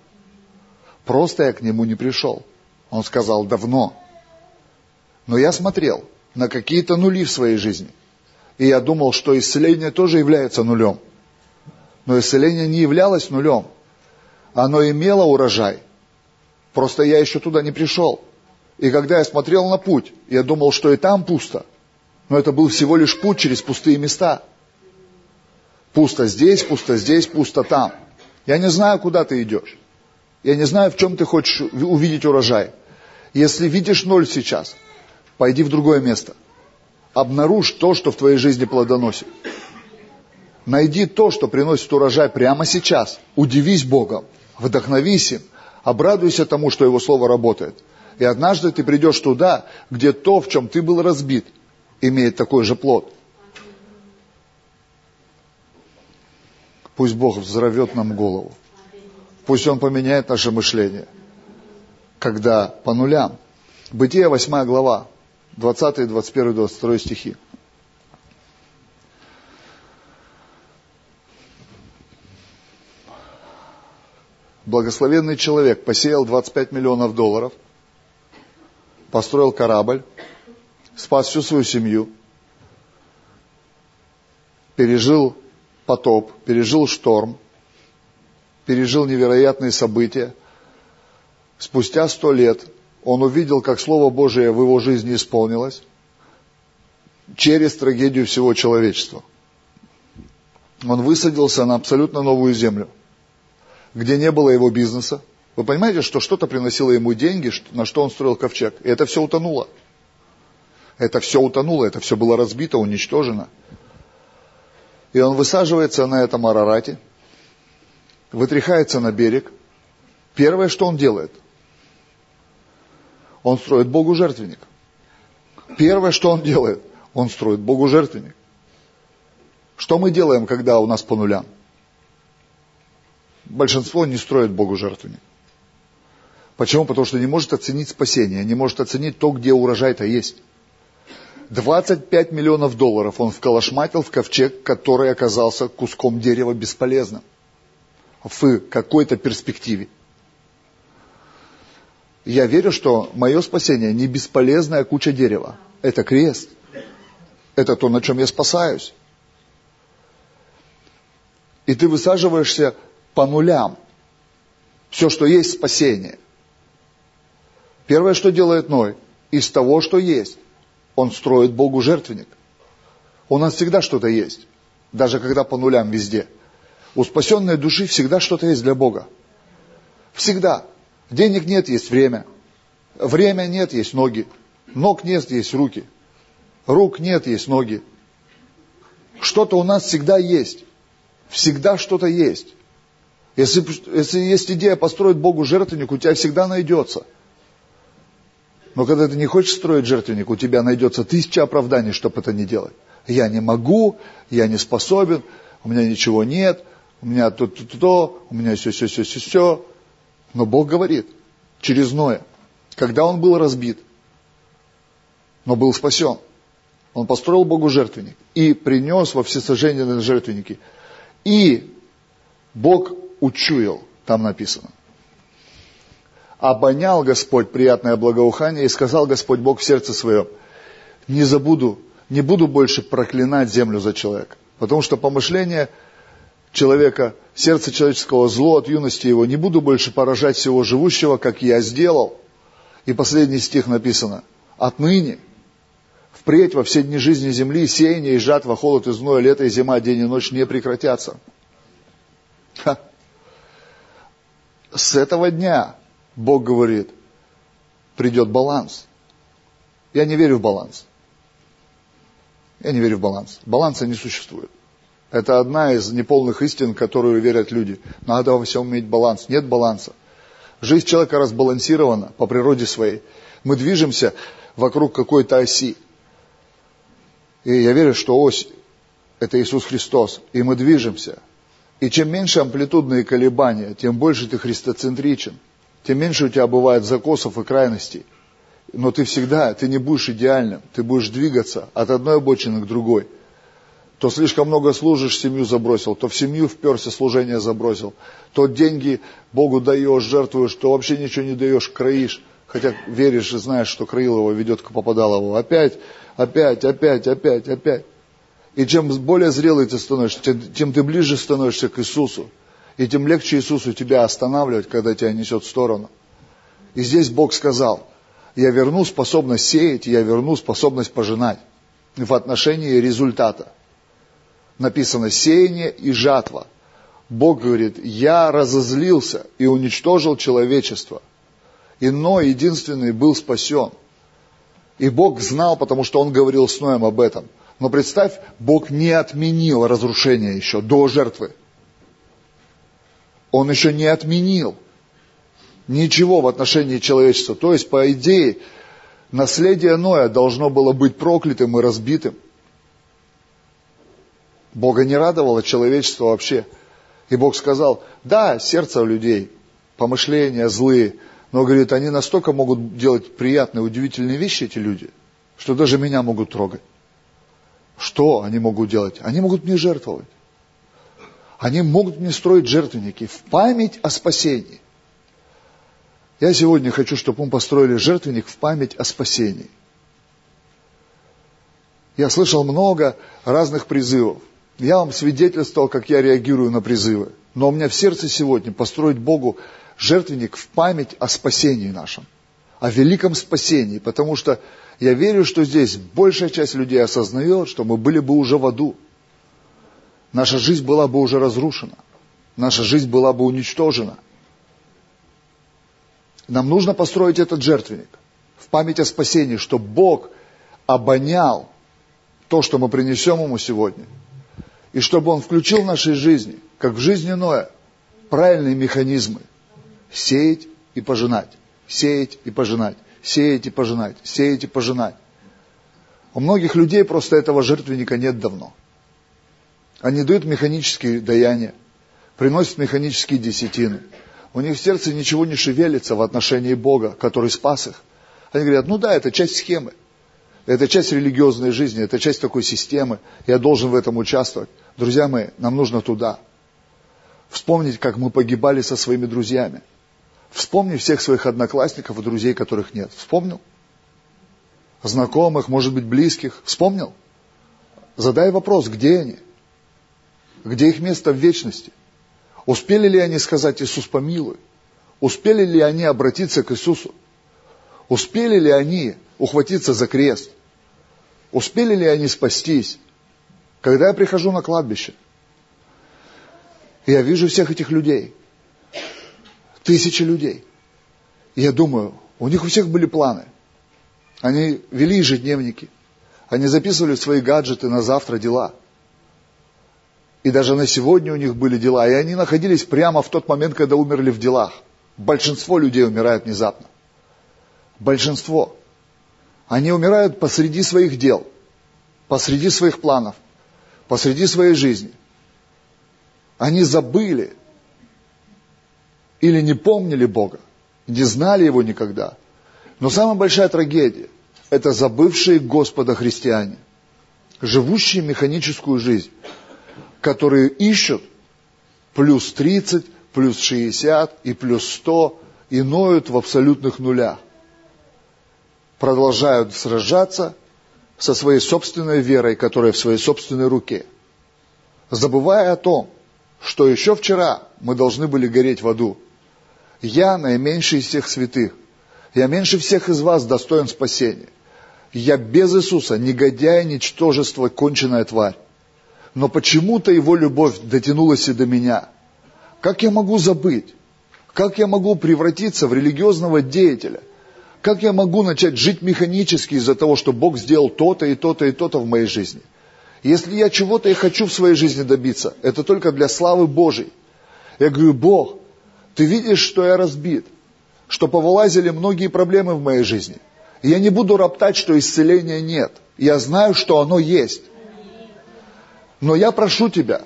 Просто я к нему не пришел. Он сказал давно. Но я смотрел на какие-то нули в своей жизни. И я думал, что исцеление тоже является нулем. Но исцеление не являлось нулем. Оно имело урожай. Просто я еще туда не пришел. И когда я смотрел на путь, я думал, что и там пусто. Но это был всего лишь путь через пустые места. Пусто здесь, пусто здесь, пусто там. Я не знаю, куда ты идешь. Я не знаю, в чем ты хочешь увидеть урожай. Если видишь ноль сейчас, пойди в другое место. Обнаружь то, что в твоей жизни плодоносит. Найди то, что приносит урожай прямо сейчас. Удивись Богом, вдохновись им, обрадуйся тому, что Его Слово работает. И однажды ты придешь туда, где то, в чем ты был разбит, имеет такой же плод. Пусть Бог взорвет нам голову. Пусть Он поменяет наше мышление. Когда по нулям. Бытие 8 глава, 20, 21, 22 стихи. Благословенный человек посеял 25 миллионов долларов, построил корабль, спас всю свою семью, пережил потоп, пережил шторм, пережил невероятные события. Спустя сто лет он увидел, как Слово Божие в его жизни исполнилось через трагедию всего человечества. Он высадился на абсолютно новую землю, где не было его бизнеса. Вы понимаете, что что-то приносило ему деньги, на что он строил ковчег. И это все утонуло. Это все утонуло, это все было разбито, уничтожено. И он высаживается на этом Арарате, вытряхается на берег. Первое, что он делает, он строит Богу жертвенник. Первое, что он делает, он строит Богу жертвенник. Что мы делаем, когда у нас по нулям? Большинство не строит Богу жертвенник. Почему? Потому что не может оценить спасение, не может оценить то, где урожай-то есть. 25 миллионов долларов он вколошматил в ковчег, который оказался куском дерева бесполезным в какой-то перспективе. Я верю, что мое спасение не бесполезная куча дерева. Это крест. Это то, на чем я спасаюсь. И ты высаживаешься по нулям. Все, что есть спасение. Первое, что делает Ной, из того, что есть, он строит Богу жертвенник. У нас всегда что-то есть, даже когда по нулям везде. У спасенной души всегда что-то есть для Бога. Всегда. Денег нет, есть время. Время нет, есть ноги. Ног нет, есть руки. Рук нет, есть ноги. Что-то у нас всегда есть. Всегда что-то есть. Если, если есть идея построить Богу жертвенник, у тебя всегда найдется – но когда ты не хочешь строить жертвенник, у тебя найдется тысяча оправданий, чтобы это не делать. Я не могу, я не способен, у меня ничего нет, у меня то-то-то, у меня все-все-все-все-все. Но Бог говорит через Ноя, когда он был разбит, но был спасен, он построил Богу жертвенник и принес во всесожжение на жертвенники. И Бог учуял, там написано – обонял Господь приятное благоухание и сказал Господь Бог в сердце своем, не забуду, не буду больше проклинать землю за человека. Потому что помышление человека, сердце человеческого зло от юности его, не буду больше поражать всего живущего, как я сделал. И последний стих написано, отныне, впредь во все дни жизни земли, сеяние и жатва, холод и зной, лето и зима, день и ночь не прекратятся. Ха. С этого дня Бог говорит, придет баланс. Я не верю в баланс. Я не верю в баланс. Баланса не существует. Это одна из неполных истин, которую верят люди. Надо во всем иметь баланс. Нет баланса. Жизнь человека разбалансирована по природе своей. Мы движемся вокруг какой-то оси. И я верю, что ось – это Иисус Христос. И мы движемся. И чем меньше амплитудные колебания, тем больше ты христоцентричен – тем меньше у тебя бывает закосов и крайностей. Но ты всегда, ты не будешь идеальным, ты будешь двигаться от одной обочины к другой. То слишком много служишь, семью забросил, то в семью вперся, служение забросил, то деньги Богу даешь, жертвуешь, то вообще ничего не даешь, кроишь. хотя веришь и знаешь, что Краилова ведет к Попадалову. Опять, опять, опять, опять, опять. И чем более зрелый ты становишься, тем ты ближе становишься к Иисусу. И тем легче Иисусу тебя останавливать, когда тебя несет в сторону. И здесь Бог сказал, я верну способность сеять, я верну способность пожинать в отношении результата. Написано сеяние и жатва. Бог говорит, я разозлился и уничтожил человечество. И Ной единственный был спасен. И Бог знал, потому что Он говорил с Ноем об этом. Но представь, Бог не отменил разрушение еще до жертвы. Он еще не отменил ничего в отношении человечества. То есть, по идее, наследие Ноя должно было быть проклятым и разбитым. Бога не радовало человечество вообще. И Бог сказал, да, сердце у людей, помышления злые, но, говорит, они настолько могут делать приятные, удивительные вещи, эти люди, что даже меня могут трогать. Что они могут делать? Они могут мне жертвовать. Они могут мне строить жертвенники в память о спасении. Я сегодня хочу, чтобы мы построили жертвенник в память о спасении. Я слышал много разных призывов. Я вам свидетельствовал, как я реагирую на призывы. Но у меня в сердце сегодня построить Богу жертвенник в память о спасении нашем, о великом спасении, потому что я верю, что здесь большая часть людей осознает, что мы были бы уже в аду. Наша жизнь была бы уже разрушена. Наша жизнь была бы уничтожена. Нам нужно построить этот жертвенник в память о спасении, чтобы Бог обонял то, что мы принесем Ему сегодня – и чтобы он включил в нашей жизни, как в жизни Ноя, правильные механизмы. Сеять и пожинать, сеять и пожинать, сеять и пожинать, сеять и пожинать. У многих людей просто этого жертвенника нет давно. Они дают механические даяния, приносят механические десятины. У них в сердце ничего не шевелится в отношении Бога, который спас их. Они говорят, ну да, это часть схемы. Это часть религиозной жизни, это часть такой системы. Я должен в этом участвовать. Друзья мои, нам нужно туда. Вспомнить, как мы погибали со своими друзьями. Вспомни всех своих одноклассников и друзей, которых нет. Вспомнил? Знакомых, может быть, близких. Вспомнил? Задай вопрос, где они? Где их место в вечности? Успели ли они сказать «Иисус помилуй»? Успели ли они обратиться к Иисусу? Успели ли они ухватиться за крест? Успели ли они спастись? Когда я прихожу на кладбище, я вижу всех этих людей, тысячи людей. И я думаю, у них у всех были планы. Они вели ежедневники. Они записывали свои гаджеты на завтра дела. И даже на сегодня у них были дела. И они находились прямо в тот момент, когда умерли в делах. Большинство людей умирает внезапно. Большинство. Они умирают посреди своих дел, посреди своих планов, посреди своей жизни. Они забыли или не помнили Бога, не знали Его никогда. Но самая большая трагедия – это забывшие Господа христиане, живущие механическую жизнь, которые ищут плюс 30, плюс 60 и плюс 100 и ноют в абсолютных нулях продолжают сражаться со своей собственной верой, которая в своей собственной руке, забывая о том, что еще вчера мы должны были гореть в аду. Я наименьший из всех святых. Я меньше всех из вас достоин спасения. Я без Иисуса, негодяй, ничтожество, конченая тварь. Но почему-то Его любовь дотянулась и до меня. Как я могу забыть? Как я могу превратиться в религиозного деятеля – как я могу начать жить механически из-за того, что Бог сделал то-то и то-то и то-то в моей жизни? Если я чего-то и хочу в своей жизни добиться, это только для славы Божьей. Я говорю, Бог, ты видишь, что я разбит, что повылазили многие проблемы в моей жизни. Я не буду роптать, что исцеления нет. Я знаю, что оно есть. Но я прошу тебя,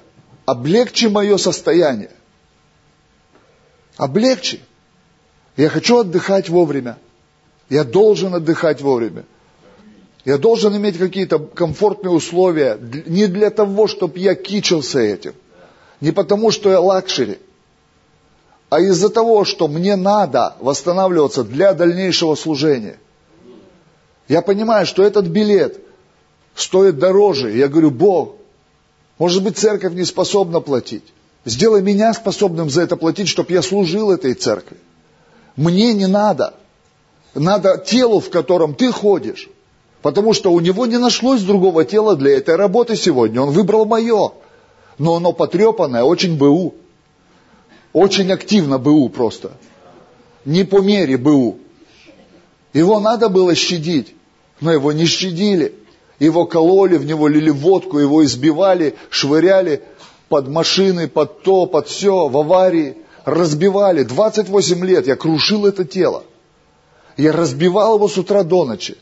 облегчи мое состояние. Облегчи. Я хочу отдыхать вовремя. Я должен отдыхать вовремя. Я должен иметь какие-то комфортные условия не для того, чтобы я кичился этим, не потому, что я luxury, а из-за того, что мне надо восстанавливаться для дальнейшего служения. Я понимаю, что этот билет стоит дороже. Я говорю, Бог, может быть, церковь не способна платить. Сделай меня способным за это платить, чтобы я служил этой церкви. Мне не надо. Надо телу, в котором ты ходишь. Потому что у него не нашлось другого тела для этой работы сегодня. Он выбрал мое. Но оно потрепанное, очень БУ. Очень активно БУ просто. Не по мере БУ. Его надо было щадить, но его не щадили. Его кололи, в него лили водку, его избивали, швыряли под машины, под то, под все, в аварии. Разбивали. 28 лет я крушил это тело. Я разбивал его с утра до ночи.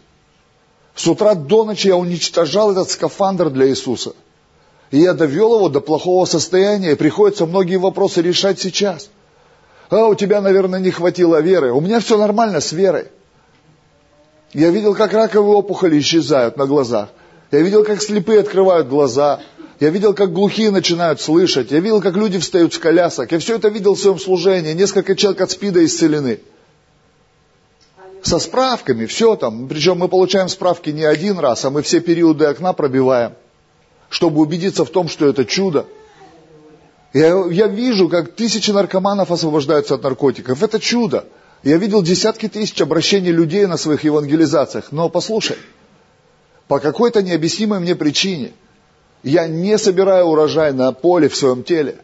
С утра до ночи я уничтожал этот скафандр для Иисуса. И я довел его до плохого состояния, и приходится многие вопросы решать сейчас. А у тебя, наверное, не хватило веры. У меня все нормально с верой. Я видел, как раковые опухоли исчезают на глазах. Я видел, как слепые открывают глаза. Я видел, как глухие начинают слышать. Я видел, как люди встают с колясок. Я все это видел в своем служении. Несколько человек от СПИДа исцелены. Со справками, все там. Причем мы получаем справки не один раз, а мы все периоды окна пробиваем чтобы убедиться в том, что это чудо. Я, я вижу, как тысячи наркоманов освобождаются от наркотиков. Это чудо. Я видел десятки тысяч обращений людей на своих евангелизациях. Но послушай, по какой-то необъяснимой мне причине я не собираю урожай на поле в своем теле.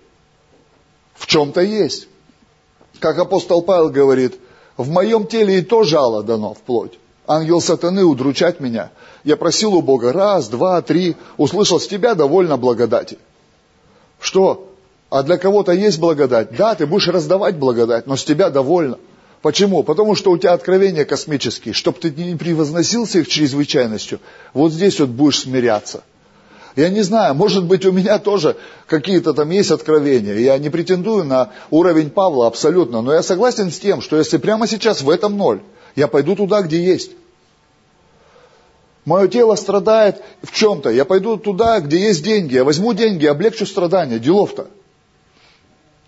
В чем-то есть. Как апостол Павел говорит, в моем теле и то жало дано в плоть. Ангел сатаны удручать меня – я просил у Бога раз, два, три, услышал с тебя довольно благодати. Что? А для кого-то есть благодать? Да, ты будешь раздавать благодать, но с тебя довольно. Почему? Потому что у тебя откровения космические. Чтобы ты не превозносился их чрезвычайностью, вот здесь вот будешь смиряться. Я не знаю, может быть у меня тоже какие-то там есть откровения. Я не претендую на уровень Павла абсолютно, но я согласен с тем, что если прямо сейчас в этом ноль, я пойду туда, где есть. Мое тело страдает в чем-то. Я пойду туда, где есть деньги. Я возьму деньги, облегчу страдания. Делов-то.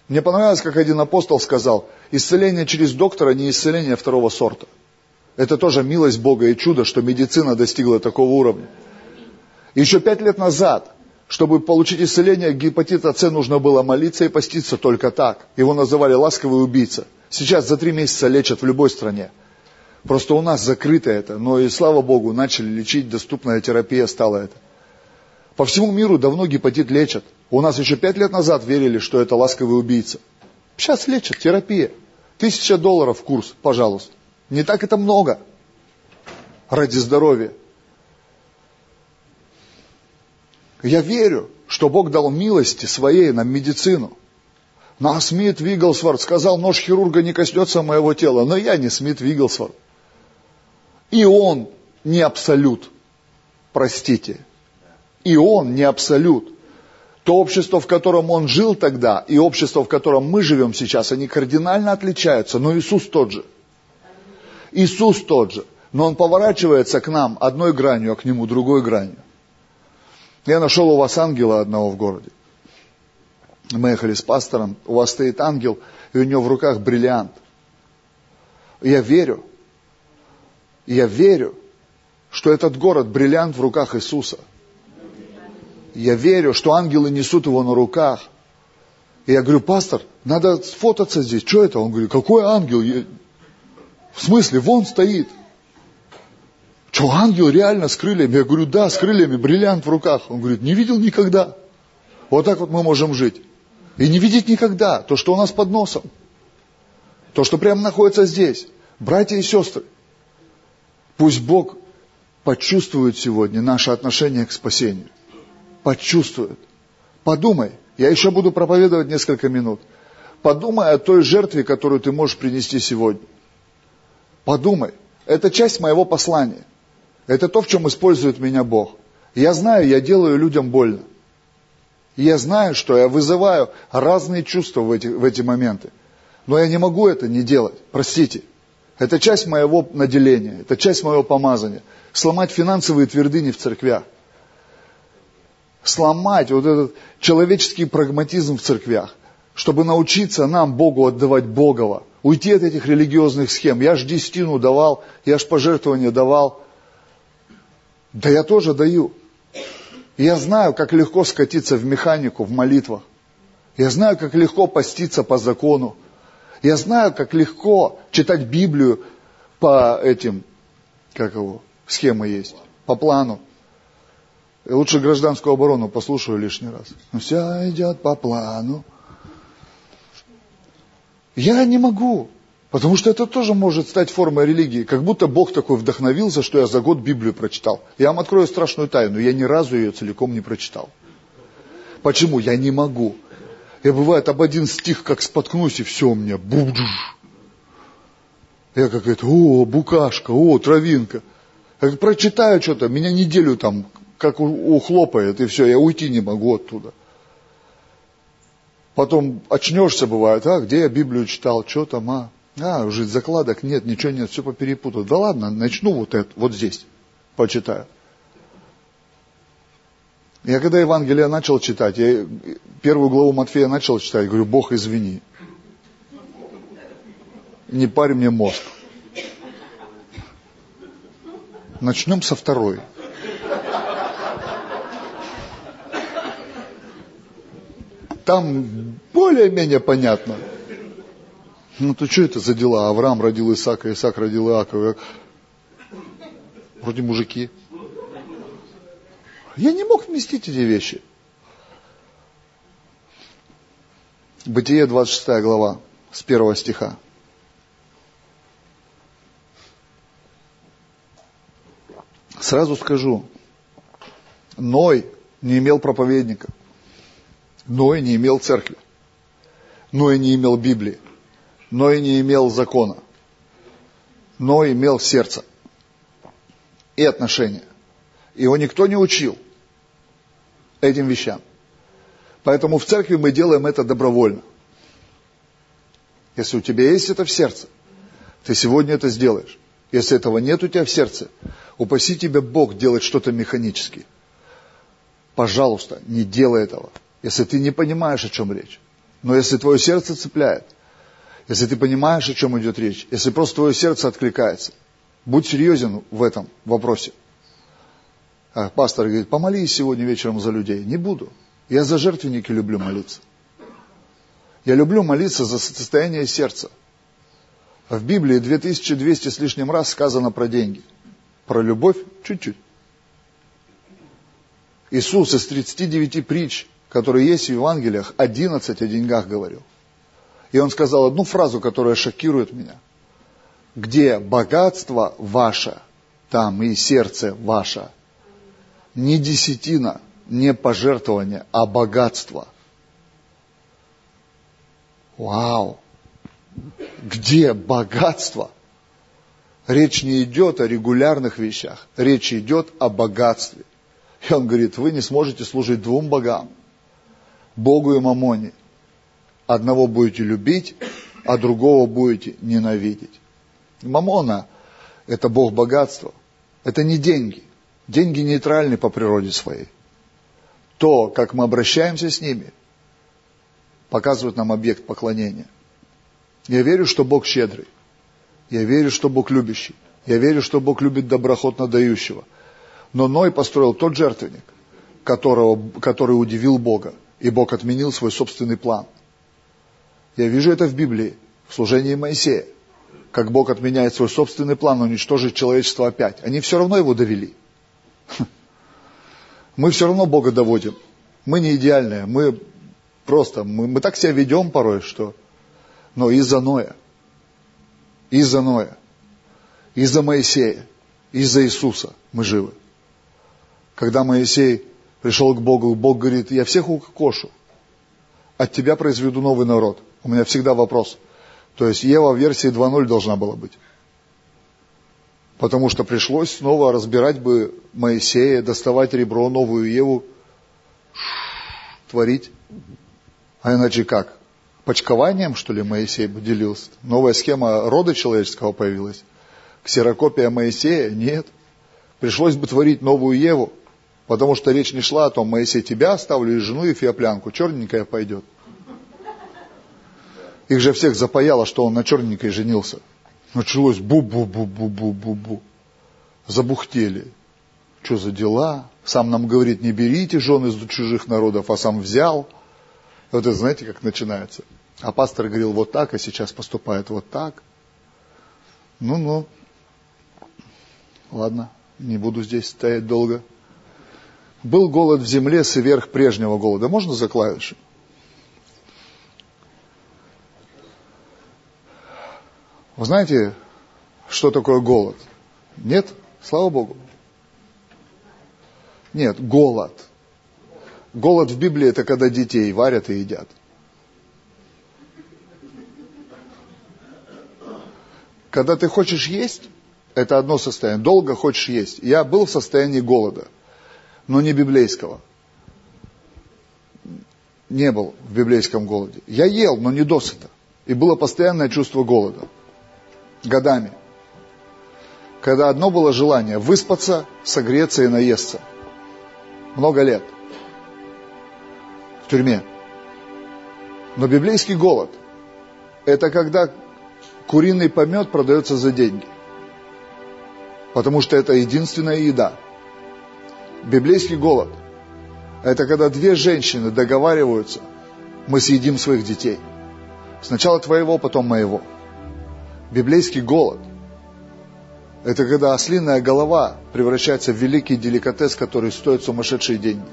Мне понравилось, как один апостол сказал, исцеление через доктора не исцеление второго сорта. Это тоже милость Бога и чудо, что медицина достигла такого уровня. Еще пять лет назад, чтобы получить исцеление гепатита С, нужно было молиться и поститься только так. Его называли ласковый убийца. Сейчас за три месяца лечат в любой стране. Просто у нас закрыто это, но и слава Богу, начали лечить, доступная терапия стала это. По всему миру давно гепатит лечат. У нас еще пять лет назад верили, что это ласковый убийца. Сейчас лечат, терапия. Тысяча долларов курс, пожалуйста. Не так это много. Ради здоровья. Я верю, что Бог дал милости своей нам медицину. Но Смит Вигглсворт сказал, нож хирурга не коснется моего тела. Но я не Смит Вигглсворт. И он не абсолют. Простите. И он не абсолют. То общество, в котором он жил тогда, и общество, в котором мы живем сейчас, они кардинально отличаются, но Иисус тот же. Иисус тот же. Но он поворачивается к нам одной гранью, а к нему другой гранью. Я нашел у вас ангела одного в городе. Мы ехали с пастором, у вас стоит ангел, и у него в руках бриллиант. Я верю, я верю, что этот город бриллиант в руках Иисуса. Я верю, что ангелы несут его на руках. И я говорю, пастор, надо сфотаться здесь. Что это? Он говорит, какой ангел? В смысле, вон стоит. Что, ангел реально с крыльями? Я говорю, да, с крыльями, бриллиант в руках. Он говорит, не видел никогда. Вот так вот мы можем жить. И не видеть никогда то, что у нас под носом. То, что прямо находится здесь. Братья и сестры, Пусть Бог почувствует сегодня наше отношение к спасению. Почувствует. Подумай. Я еще буду проповедовать несколько минут. Подумай о той жертве, которую ты можешь принести сегодня. Подумай. Это часть моего послания. Это то, в чем использует меня Бог. Я знаю, я делаю людям больно. я знаю, что я вызываю разные чувства в эти, в эти моменты. Но я не могу это не делать. Простите. Это часть моего наделения, это часть моего помазания. Сломать финансовые твердыни в церквях. Сломать вот этот человеческий прагматизм в церквях. чтобы научиться нам Богу отдавать Богово, уйти от этих религиозных схем. Я ж десятину давал, я ж пожертвования давал. Да я тоже даю. я знаю, как легко скатиться в механику, в молитвах. Я знаю, как легко поститься по закону. Я знаю, как легко читать Библию по этим, как его, схемы есть, по плану. Лучше гражданскую оборону послушаю лишний раз. Все идет по плану. Я не могу. Потому что это тоже может стать формой религии. Как будто Бог такой вдохновился, что я за год Библию прочитал. Я вам открою страшную тайну. Я ни разу ее целиком не прочитал. Почему? Я не могу. Я бывает об один стих как споткнусь, и все у меня будж. Я какая-то, о, букашка, о, травинка. Я прочитаю что-то, меня неделю там как ухлопает, и все, я уйти не могу оттуда. Потом очнешься, бывает, а, где я Библию читал, что там, а? А, уже закладок нет, ничего нет, все поперепутал. Да ладно, начну вот это, вот здесь, почитаю. Я когда Евангелие начал читать, я первую главу Матфея начал читать, говорю, Бог, извини. Не парь мне мозг. Начнем со второй. Там более-менее понятно. Ну, то что это за дела? Авраам родил Исаака, Исаак родил Иакова. Вроде мужики. Я не мог вместить эти вещи. Бытие 26 глава, с первого стиха. Сразу скажу, Ной не имел проповедника. Ной не имел церкви. Ной не имел Библии. Ной не имел закона. Ной имел сердце и отношения. Его никто не учил этим вещам. Поэтому в церкви мы делаем это добровольно. Если у тебя есть это в сердце, ты сегодня это сделаешь. Если этого нет у тебя в сердце, упаси тебя Бог делать что-то механически. Пожалуйста, не делай этого если ты не понимаешь, о чем речь. Но если твое сердце цепляет, если ты понимаешь, о чем идет речь, если просто твое сердце откликается, будь серьезен в этом вопросе. А пастор говорит, помолись сегодня вечером за людей. Не буду. Я за жертвенники люблю молиться. Я люблю молиться за состояние сердца. В Библии 2200 с лишним раз сказано про деньги. Про любовь чуть-чуть. Иисус из 39 притч который есть в Евангелиях, 11 о деньгах говорил. И он сказал одну фразу, которая шокирует меня. Где богатство ваше, там и сердце ваше. Не десятина, не пожертвование, а богатство. Вау! Где богатство? Речь не идет о регулярных вещах, речь идет о богатстве. И он говорит, вы не сможете служить двум богам. Богу и Мамоне. Одного будете любить, а другого будете ненавидеть. Мамона – это Бог богатства. Это не деньги. Деньги нейтральны по природе своей. То, как мы обращаемся с ними, показывает нам объект поклонения. Я верю, что Бог щедрый. Я верю, что Бог любящий. Я верю, что Бог любит доброхотно дающего. Но Ной построил тот жертвенник, которого, который удивил Бога и Бог отменил свой собственный план. Я вижу это в Библии, в служении Моисея, как Бог отменяет свой собственный план уничтожить человечество опять. Они все равно его довели. [laughs] Мы все равно Бога доводим. Мы не идеальные, мы просто, мы, мы так себя ведем порой, что... Но из-за Ноя, из-за Ноя, из-за Моисея, из-за Иисуса мы живы. Когда Моисей пришел к Богу, Бог говорит, я всех укокошу, от тебя произведу новый народ. У меня всегда вопрос. То есть Ева в версии 2.0 должна была быть. Потому что пришлось снова разбирать бы Моисея, доставать ребро, новую Еву, творить. А иначе как? Почкованием, что ли, Моисей делился? Новая схема рода человеческого появилась. Ксерокопия Моисея? Нет. Пришлось бы творить новую Еву. Потому что речь не шла о том, Моисей, тебя оставлю и жену Ефиоплянку, черненькая пойдет. Их же всех запаяло, что он на черненькой женился. Началось бу-бу-бу-бу-бу-бу-бу. Забухтели. Что за дела? Сам нам говорит, не берите жен из чужих народов, а сам взял. Вот это знаете, как начинается. А пастор говорил вот так, а сейчас поступает вот так. Ну-ну. Ладно, не буду здесь стоять долго. Был голод в земле сверх прежнего голода. Можно за клавиши? Вы знаете, что такое голод? Нет? Слава Богу. Нет, голод. Голод в Библии это когда детей варят и едят. Когда ты хочешь есть, это одно состояние. Долго хочешь есть. Я был в состоянии голода, но не библейского. Не был в библейском голоде. Я ел, но не досыта. И было постоянное чувство голода. Годами. Когда одно было желание выспаться, согреться и наесться. Много лет. В тюрьме. Но библейский голод – это когда куриный помет продается за деньги. Потому что это единственная еда. Библейский голод – это когда две женщины договариваются, мы съедим своих детей. Сначала твоего, потом моего. Библейский голод – это когда ослиная голова превращается в великий деликатес, который стоит сумасшедшие деньги.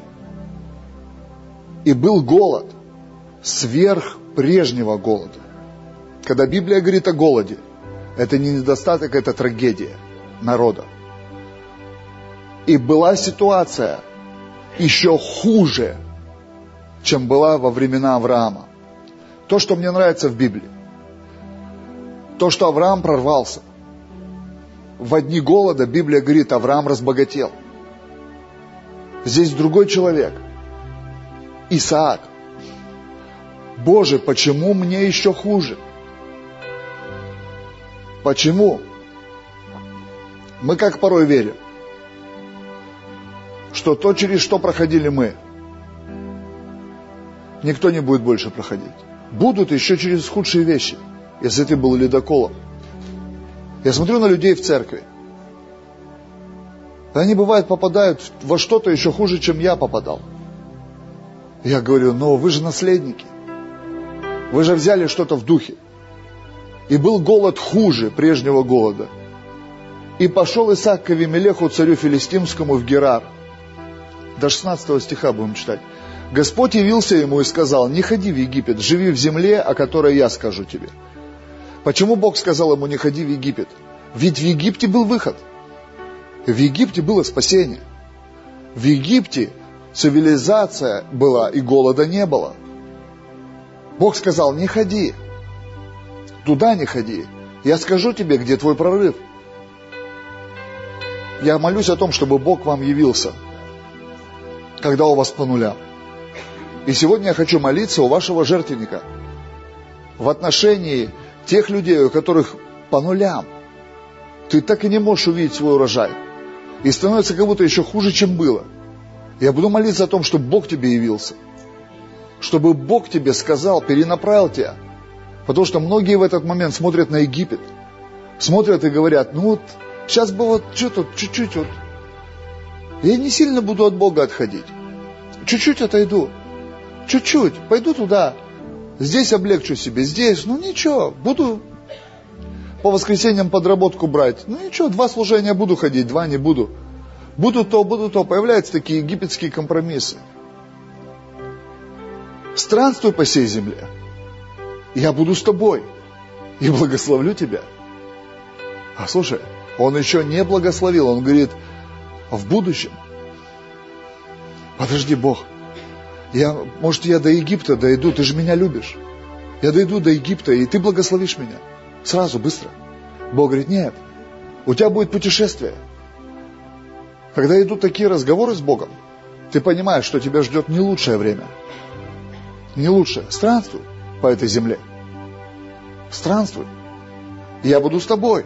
И был голод сверх прежнего голода. Когда Библия говорит о голоде, это не недостаток, это трагедия народа. И была ситуация еще хуже, чем была во времена Авраама. То, что мне нравится в Библии. То, что Авраам прорвался. В одни голода Библия говорит, Авраам разбогател. Здесь другой человек. Исаак. Боже, почему мне еще хуже? Почему? Мы как порой верим, что то, через что проходили мы, никто не будет больше проходить. Будут еще через худшие вещи, если ты был ледоколом. Я смотрю на людей в церкви. Они, бывает, попадают во что-то еще хуже, чем я попадал. Я говорю, но вы же наследники. Вы же взяли что-то в духе. И был голод хуже прежнего голода. И пошел Исаак к Авимелеху, царю филистимскому, в Герар. До 16 стиха будем читать. Господь явился ему и сказал, не ходи в Египет, живи в земле, о которой я скажу тебе. Почему Бог сказал ему, не ходи в Египет? Ведь в Египте был выход. В Египте было спасение. В Египте цивилизация была и голода не было. Бог сказал, не ходи, Туда не ходи. Я скажу тебе, где твой прорыв. Я молюсь о том, чтобы Бог вам явился, когда у вас по нулям. И сегодня я хочу молиться у вашего жертвенника в отношении тех людей, у которых по нулям. Ты так и не можешь увидеть свой урожай. И становится как будто еще хуже, чем было. Я буду молиться о том, чтобы Бог тебе явился. Чтобы Бог тебе сказал, перенаправил тебя – Потому что многие в этот момент смотрят на Египет, смотрят и говорят, ну вот, сейчас бы вот что-то, чуть-чуть вот. Я не сильно буду от Бога отходить. Чуть-чуть отойду. Чуть-чуть. Пойду туда. Здесь облегчу себе. Здесь, ну ничего, буду по воскресеньям подработку брать. Ну ничего, два служения буду ходить, два не буду. Буду то, буду то. Появляются такие египетские компромиссы. Странствуй по всей земле я буду с тобой и благословлю тебя. А слушай, он еще не благословил, он говорит, в будущем. Подожди, Бог, я, может, я до Египта дойду, ты же меня любишь. Я дойду до Египта, и ты благословишь меня. Сразу, быстро. Бог говорит, нет, у тебя будет путешествие. Когда идут такие разговоры с Богом, ты понимаешь, что тебя ждет не лучшее время. Не лучшее. Странствуй по этой земле. Странствуй. Я буду с тобой.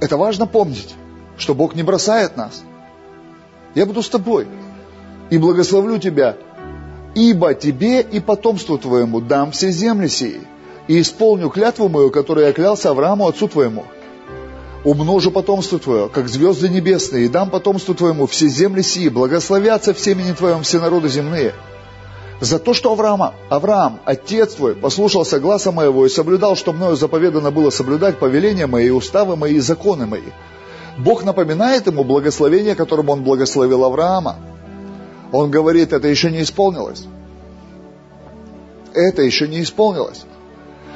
Это важно помнить, что Бог не бросает нас. Я буду с тобой и благословлю тебя, ибо тебе и потомству твоему дам все земли сии, и исполню клятву мою, которую я клялся Аврааму, отцу твоему. Умножу потомство твое, как звезды небесные, и дам потомству твоему все земли сии, благословятся в семени твоем все народы земные. За то, что Авраама, Авраам, отец твой, послушался гласа моего и соблюдал, что мною заповедано было соблюдать повеления мои, уставы мои и законы мои. Бог напоминает ему благословение, которым он благословил Авраама. Он говорит, это еще не исполнилось. Это еще не исполнилось.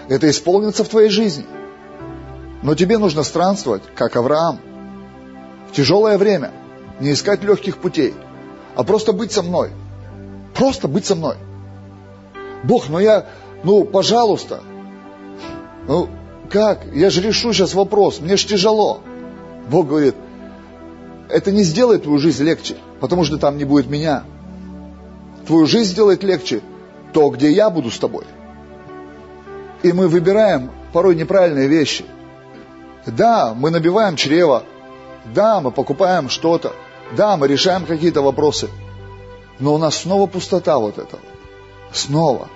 Это исполнится в твоей жизни. Но тебе нужно странствовать, как Авраам. В тяжелое время. Не искать легких путей, а просто быть со мной. Просто быть со мной. Бог, ну я, ну, пожалуйста. Ну, как? Я же решу сейчас вопрос, мне же тяжело. Бог говорит, это не сделает твою жизнь легче, потому что там не будет меня. Твою жизнь сделает легче то, где я буду с тобой. И мы выбираем порой неправильные вещи. Да, мы набиваем чрево. Да, мы покупаем что-то. Да, мы решаем какие-то вопросы. Но у нас снова пустота вот этого. Снова.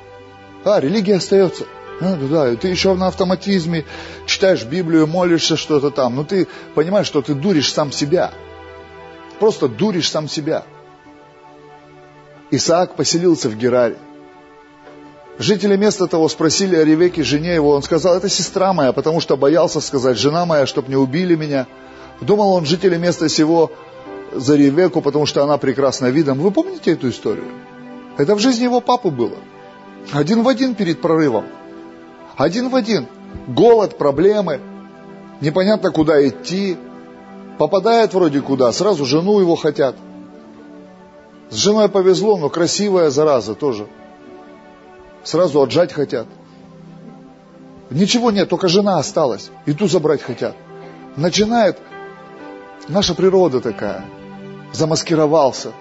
А, религия остается. А, да, да, ты еще на автоматизме читаешь Библию, молишься что-то там. Но ты понимаешь, что ты дуришь сам себя. Просто дуришь сам себя. Исаак поселился в Гераре. Жители места того спросили о Ревеке, жене его. Он сказал, это сестра моя, потому что боялся сказать, жена моя, чтоб не убили меня. Думал он жители места сего за Ревеку, потому что она прекрасна видом. Вы помните эту историю? Это в жизни его папы было. Один в один перед прорывом. Один в один. Голод, проблемы. Непонятно, куда идти. Попадает вроде куда, сразу жену его хотят. С женой повезло, но красивая зараза тоже сразу отжать хотят. Ничего нет, только жена осталась. И ту забрать хотят. Начинает, наша природа такая, замаскировался.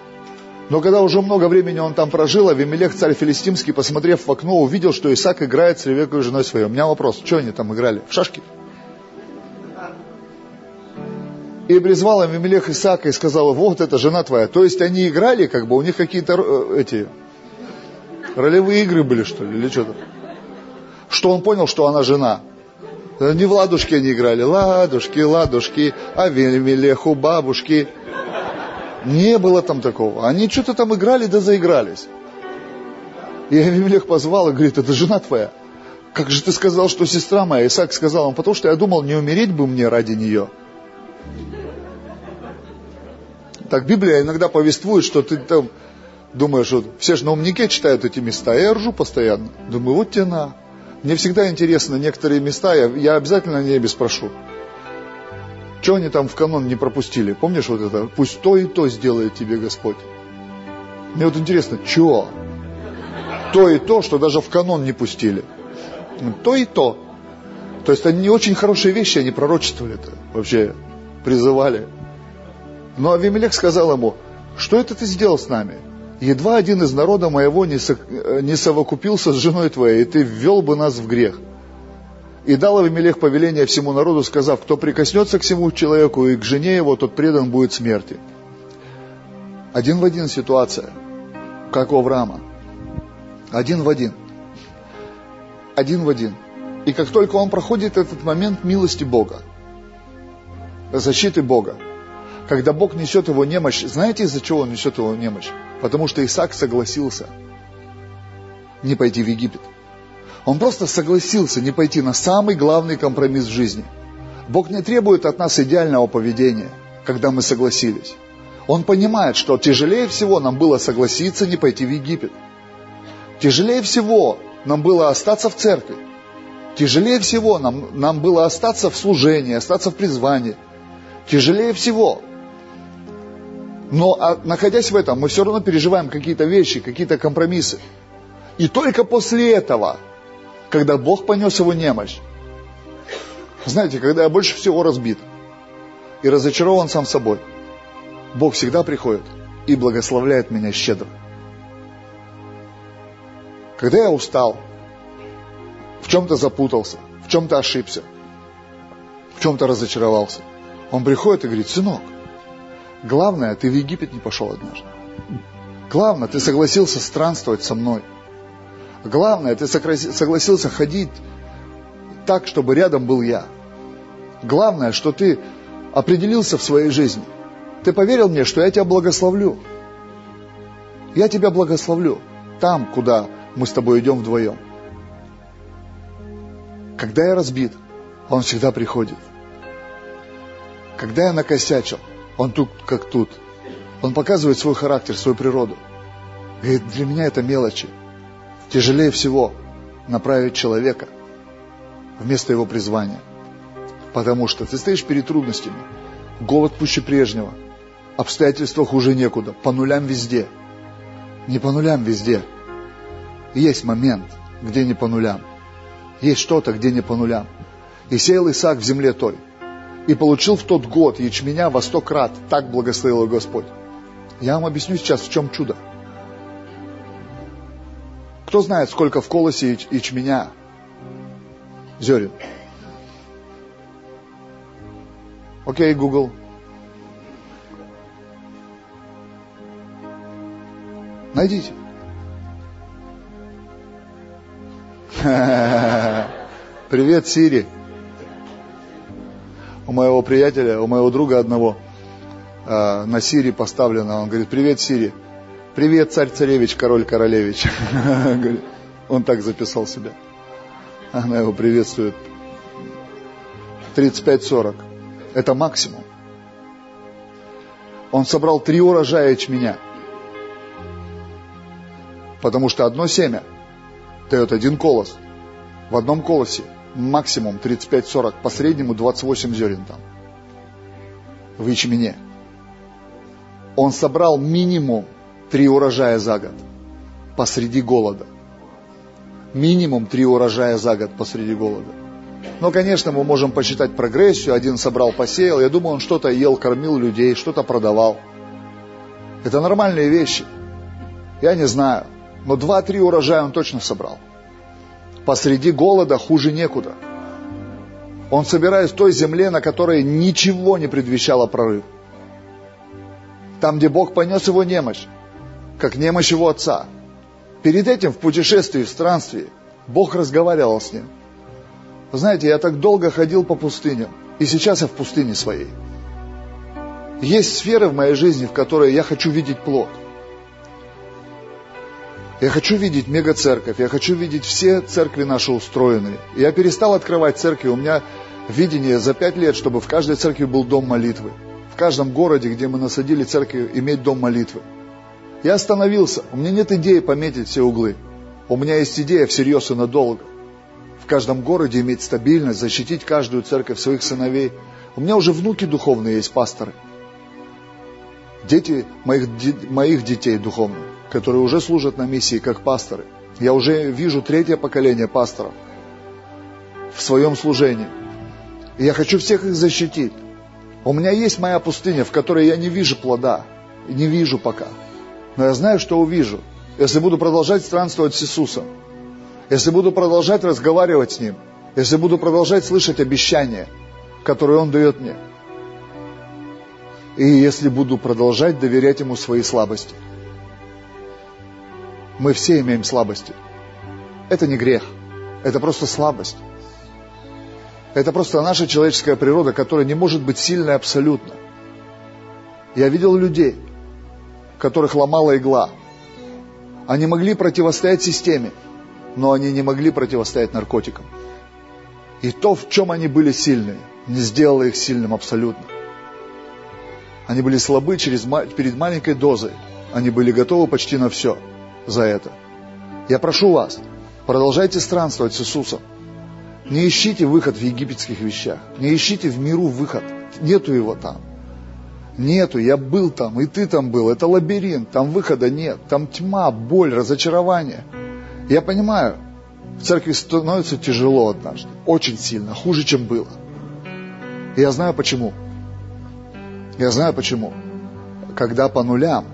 Но когда уже много времени он там прожил, Авимелех, царь филистимский, посмотрев в окно, увидел, что Исаак играет с Ревекой женой своей. У меня вопрос, что они там играли? В шашки? И призвал Авимелех Исаака и сказал, вот это жена твоя. То есть они играли, как бы у них какие-то э, эти Ролевые игры были, что ли, или что-то? Что он понял, что она жена. Не в ладушки они играли. Ладушки, ладушки, а Велимелеху, бабушки. Не было там такого. Они что-то там играли, да заигрались. И Авимелех позвал и говорит, это жена твоя. Как же ты сказал, что сестра моя? Исаак сказал, он, потому что я думал, не умереть бы мне ради нее. Так Библия иногда повествует, что ты там Думаешь, вот все же на умнике читают эти места, я ржу постоянно. Думаю, вот тебе на. Мне всегда интересно некоторые места, я, я обязательно на небе спрошу. Что они там в канон не пропустили? Помнишь вот это? Пусть то и то сделает тебе Господь. Мне вот интересно, что? То и то, что даже в канон не пустили. То и то. То есть они не очень хорошие вещи, они пророчествовали-то, вообще призывали. Но Авимелех сказал ему, что это ты сделал с нами? едва один из народа моего не, со, не совокупился с женой твоей, и ты ввел бы нас в грех. И дал Авимелех повеление всему народу, сказав, кто прикоснется к всему человеку и к жене его, тот предан будет смерти. Один в один ситуация, как у Авраама. Один в один. Один в один. И как только он проходит этот момент милости Бога, защиты Бога, когда Бог несет его немощь, знаете, из-за чего он несет его немощь? Потому что Исаак согласился не пойти в Египет. Он просто согласился не пойти на самый главный компромисс в жизни. Бог не требует от нас идеального поведения, когда мы согласились. Он понимает, что тяжелее всего нам было согласиться не пойти в Египет. Тяжелее всего нам было остаться в церкви. Тяжелее всего нам, нам было остаться в служении, остаться в призвании. Тяжелее всего но а, находясь в этом, мы все равно переживаем какие-то вещи, какие-то компромиссы. И только после этого, когда Бог понес его немощь, знаете, когда я больше всего разбит и разочарован сам собой, Бог всегда приходит и благословляет меня щедро. Когда я устал, в чем-то запутался, в чем-то ошибся, в чем-то разочаровался, он приходит и говорит, сынок, Главное, ты в Египет не пошел однажды. Главное, ты согласился странствовать со мной. Главное, ты согласился ходить так, чтобы рядом был я. Главное, что ты определился в своей жизни. Ты поверил мне, что я тебя благословлю. Я тебя благословлю там, куда мы с тобой идем вдвоем. Когда я разбит, он всегда приходит. Когда я накосячил, он тут как тут. Он показывает свой характер, свою природу. И для меня это мелочи. Тяжелее всего направить человека вместо его призвания. Потому что ты стоишь перед трудностями. Голод пуще прежнего. Обстоятельства хуже некуда. По нулям везде. Не по нулям везде. Есть момент, где не по нулям. Есть что-то, где не по нулям. И сеял Исаак в земле той. И получил в тот год ячменя во сто крат. Так благословил Господь. Я вам объясню сейчас, в чем чудо. Кто знает, сколько в колосе ячменя зерен? Окей, Google. Найдите. [laughs] Привет, Сири. У моего приятеля, у моего друга одного э, на Сири поставлено. Он говорит, привет, Сири. Привет, царь-царевич, король-королевич. [laughs] Он так записал себя. Она его приветствует. 35-40. Это максимум. Он собрал три урожая ячменя. Потому что одно семя дает один колос. В одном колосе максимум 35-40, по среднему 28 зерен там. В ячмене. Он собрал минимум три урожая за год посреди голода. Минимум три урожая за год посреди голода. Но, конечно, мы можем посчитать прогрессию. Один собрал, посеял. Я думаю, он что-то ел, кормил людей, что-то продавал. Это нормальные вещи. Я не знаю. Но два-три урожая он точно собрал. Посреди голода хуже некуда. Он собирает в той земле, на которой ничего не предвещало прорыв. Там, где Бог понес его немощь, как немощь его отца. Перед этим в путешествии, в странстве, Бог разговаривал с ним – знаете, я так долго ходил по пустыням, и сейчас я в пустыне своей. Есть сферы в моей жизни, в которые я хочу видеть плод. Я хочу видеть мега-церковь, я хочу видеть все церкви наши устроенные. Я перестал открывать церкви, у меня видение за пять лет, чтобы в каждой церкви был дом молитвы. В каждом городе, где мы насадили церковь, иметь дом молитвы. Я остановился, у меня нет идеи пометить все углы. У меня есть идея всерьез и надолго в каждом городе иметь стабильность, защитить каждую церковь своих сыновей. У меня уже внуки духовные есть, пасторы. Дети моих, моих детей духовных, которые уже служат на миссии как пасторы. Я уже вижу третье поколение пасторов в своем служении. И я хочу всех их защитить. У меня есть моя пустыня, в которой я не вижу плода. Не вижу пока. Но я знаю, что увижу, если буду продолжать странствовать с Иисусом если буду продолжать разговаривать с Ним, если буду продолжать слышать обещания, которые Он дает мне, и если буду продолжать доверять Ему свои слабости. Мы все имеем слабости. Это не грех, это просто слабость. Это просто наша человеческая природа, которая не может быть сильной абсолютно. Я видел людей, которых ломала игла. Они могли противостоять системе, но они не могли противостоять наркотикам. И то, в чем они были сильны, не сделало их сильным абсолютно. Они были слабы через, перед маленькой дозой. Они были готовы почти на все за это. Я прошу вас, продолжайте странствовать с Иисусом. Не ищите выход в египетских вещах. Не ищите в миру выход. Нету его там. Нету, я был там, и ты там был. Это лабиринт, там выхода нет. Там тьма, боль, разочарование – я понимаю, в церкви становится тяжело однажды, очень сильно, хуже, чем было. И я знаю почему. Я знаю почему. Когда по нулям,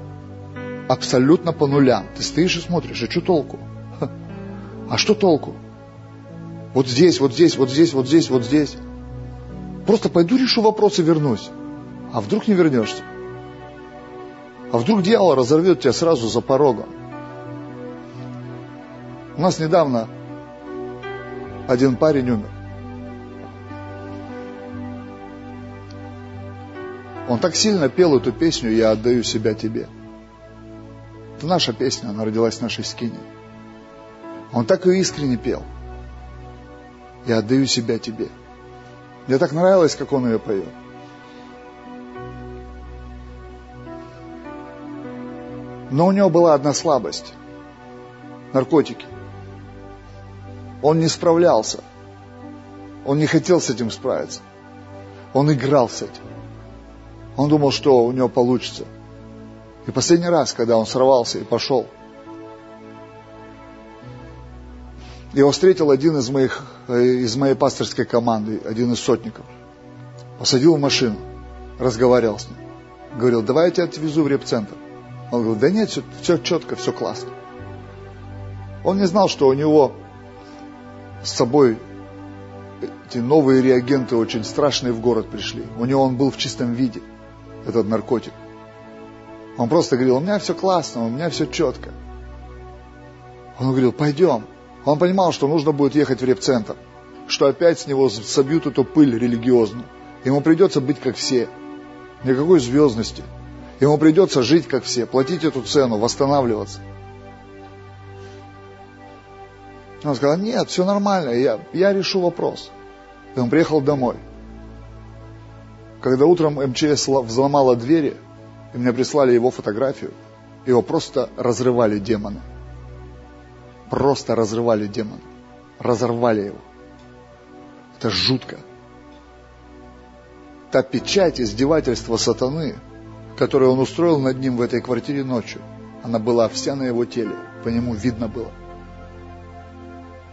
абсолютно по нулям, ты стоишь и смотришь, а что толку? А что толку? Вот здесь, вот здесь, вот здесь, вот здесь, вот здесь. Просто пойду решу вопрос и вернусь. А вдруг не вернешься? А вдруг дьявол разорвет тебя сразу за порогом? У нас недавно один парень умер. Он так сильно пел эту песню «Я отдаю себя тебе». Это наша песня, она родилась в нашей скине. Он так ее искренне пел. «Я отдаю себя тебе». Мне так нравилось, как он ее поет. Но у него была одна слабость. Наркотики. Он не справлялся. Он не хотел с этим справиться. Он играл с этим. Он думал, что у него получится. И последний раз, когда он сорвался и пошел, его встретил один из, моих, э, из моей пасторской команды, один из сотников. Посадил в машину, разговаривал с ним. Говорил, давай я тебя отвезу в репцентр. Он говорил, да нет, все, все четко, все классно. Он не знал, что у него с собой эти новые реагенты очень страшные в город пришли. У него он был в чистом виде, этот наркотик. Он просто говорил, у меня все классно, у меня все четко. Он говорил, пойдем. Он понимал, что нужно будет ехать в репцентр, что опять с него собьют эту пыль религиозную. Ему придется быть как все. Никакой звездности. Ему придется жить как все, платить эту цену, восстанавливаться. Он сказал, нет, все нормально, я, я решу вопрос. И он приехал домой. Когда утром МЧС взломала двери, и мне прислали его фотографию, его просто разрывали демоны. Просто разрывали демоны. Разорвали его. Это жутко. Та печать издевательства сатаны, которую он устроил над ним в этой квартире ночью, она была вся на его теле, по нему видно было.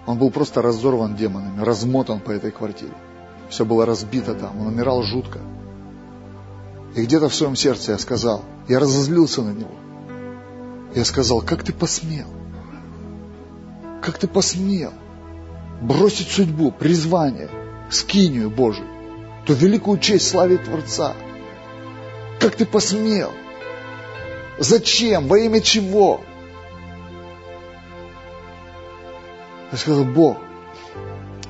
Он был просто разорван демонами, размотан по этой квартире. Все было разбито там, он умирал жутко. И где-то в своем сердце я сказал, я разозлился на него. Я сказал, как ты посмел? Как ты посмел бросить судьбу, призвание, скинию Божию, ту великую честь славить Творца? Как ты посмел? Зачем? Во имя чего? Я сказал, Бог,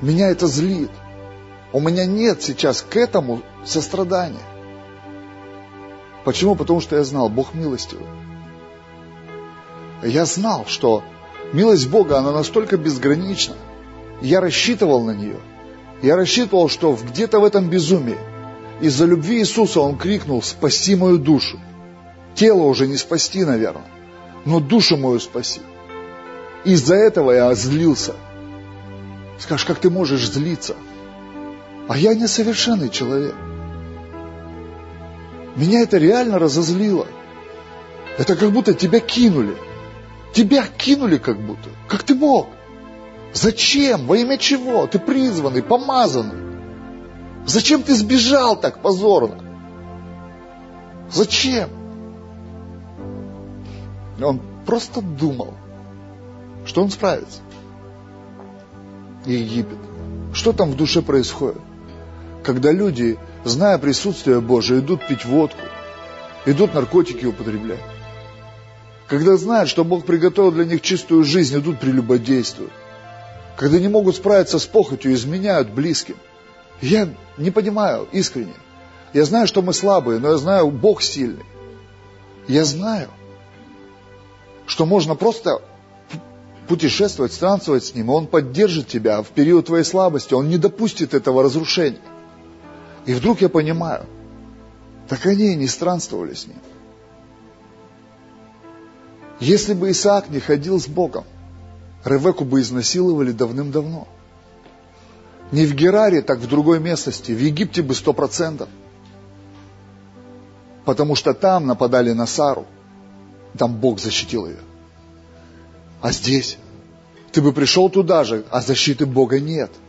меня это злит. У меня нет сейчас к этому сострадания. Почему? Потому что я знал, Бог милостивый. Я знал, что милость Бога, она настолько безгранична. Я рассчитывал на нее. Я рассчитывал, что где-то в этом безумии из-за любви Иисуса Он крикнул «Спаси мою душу». Тело уже не спасти, наверное, но душу мою спаси. Из-за этого я злился. Скажешь, как ты можешь злиться? А я несовершенный человек. Меня это реально разозлило. Это как будто тебя кинули. Тебя кинули как будто. Как ты мог? Зачем? Во имя чего? Ты призванный, помазанный. Зачем ты сбежал так позорно? Зачем? Он просто думал, что он справится. Египет. Что там в душе происходит? Когда люди зная присутствие Божие, идут пить водку, идут наркотики употреблять. Когда знают, что Бог приготовил для них чистую жизнь, идут прелюбодействуют. Когда не могут справиться с похотью, изменяют близким. Я не понимаю искренне. Я знаю, что мы слабые, но я знаю, Бог сильный. Я знаю, что можно просто путешествовать, странствовать с Ним, и Он поддержит тебя в период твоей слабости, Он не допустит этого разрушения. И вдруг я понимаю, так они и не странствовали с ним. Если бы Исаак не ходил с Богом, Ревеку бы изнасиловали давным-давно. Не в Гераре, так в другой местности, в Египте бы сто процентов. Потому что там нападали на Сару, там Бог защитил ее. А здесь ты бы пришел туда же, а защиты Бога нет –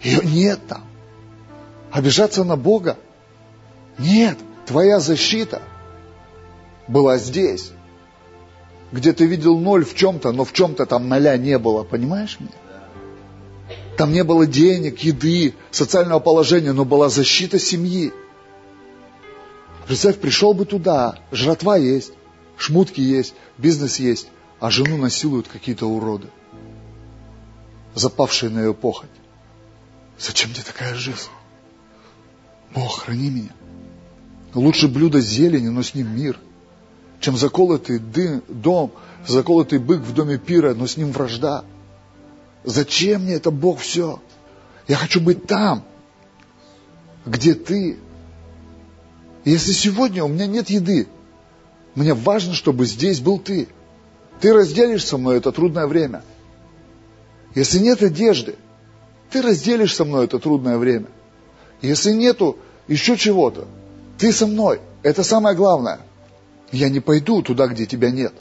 ее нет там. Обижаться на Бога? Нет, твоя защита была здесь. Где ты видел ноль в чем-то, но в чем-то там ноля не было, понимаешь меня? Там не было денег, еды, социального положения, но была защита семьи. Представь, пришел бы туда, жратва есть, шмутки есть, бизнес есть, а жену насилуют какие-то уроды, запавшие на ее похоть. Зачем тебе такая жизнь? Бог, храни меня. Лучше блюдо зелени, но с ним мир, чем заколотый дым, дом, заколотый бык в доме пира, но с ним вражда. Зачем мне это, Бог, все? Я хочу быть там, где ты. если сегодня у меня нет еды, мне важно, чтобы здесь был ты. Ты разделишь со мной это трудное время. Если нет одежды, ты разделишь со мной это трудное время. Если нету еще чего-то, ты со мной. Это самое главное. Я не пойду туда, где тебя нет.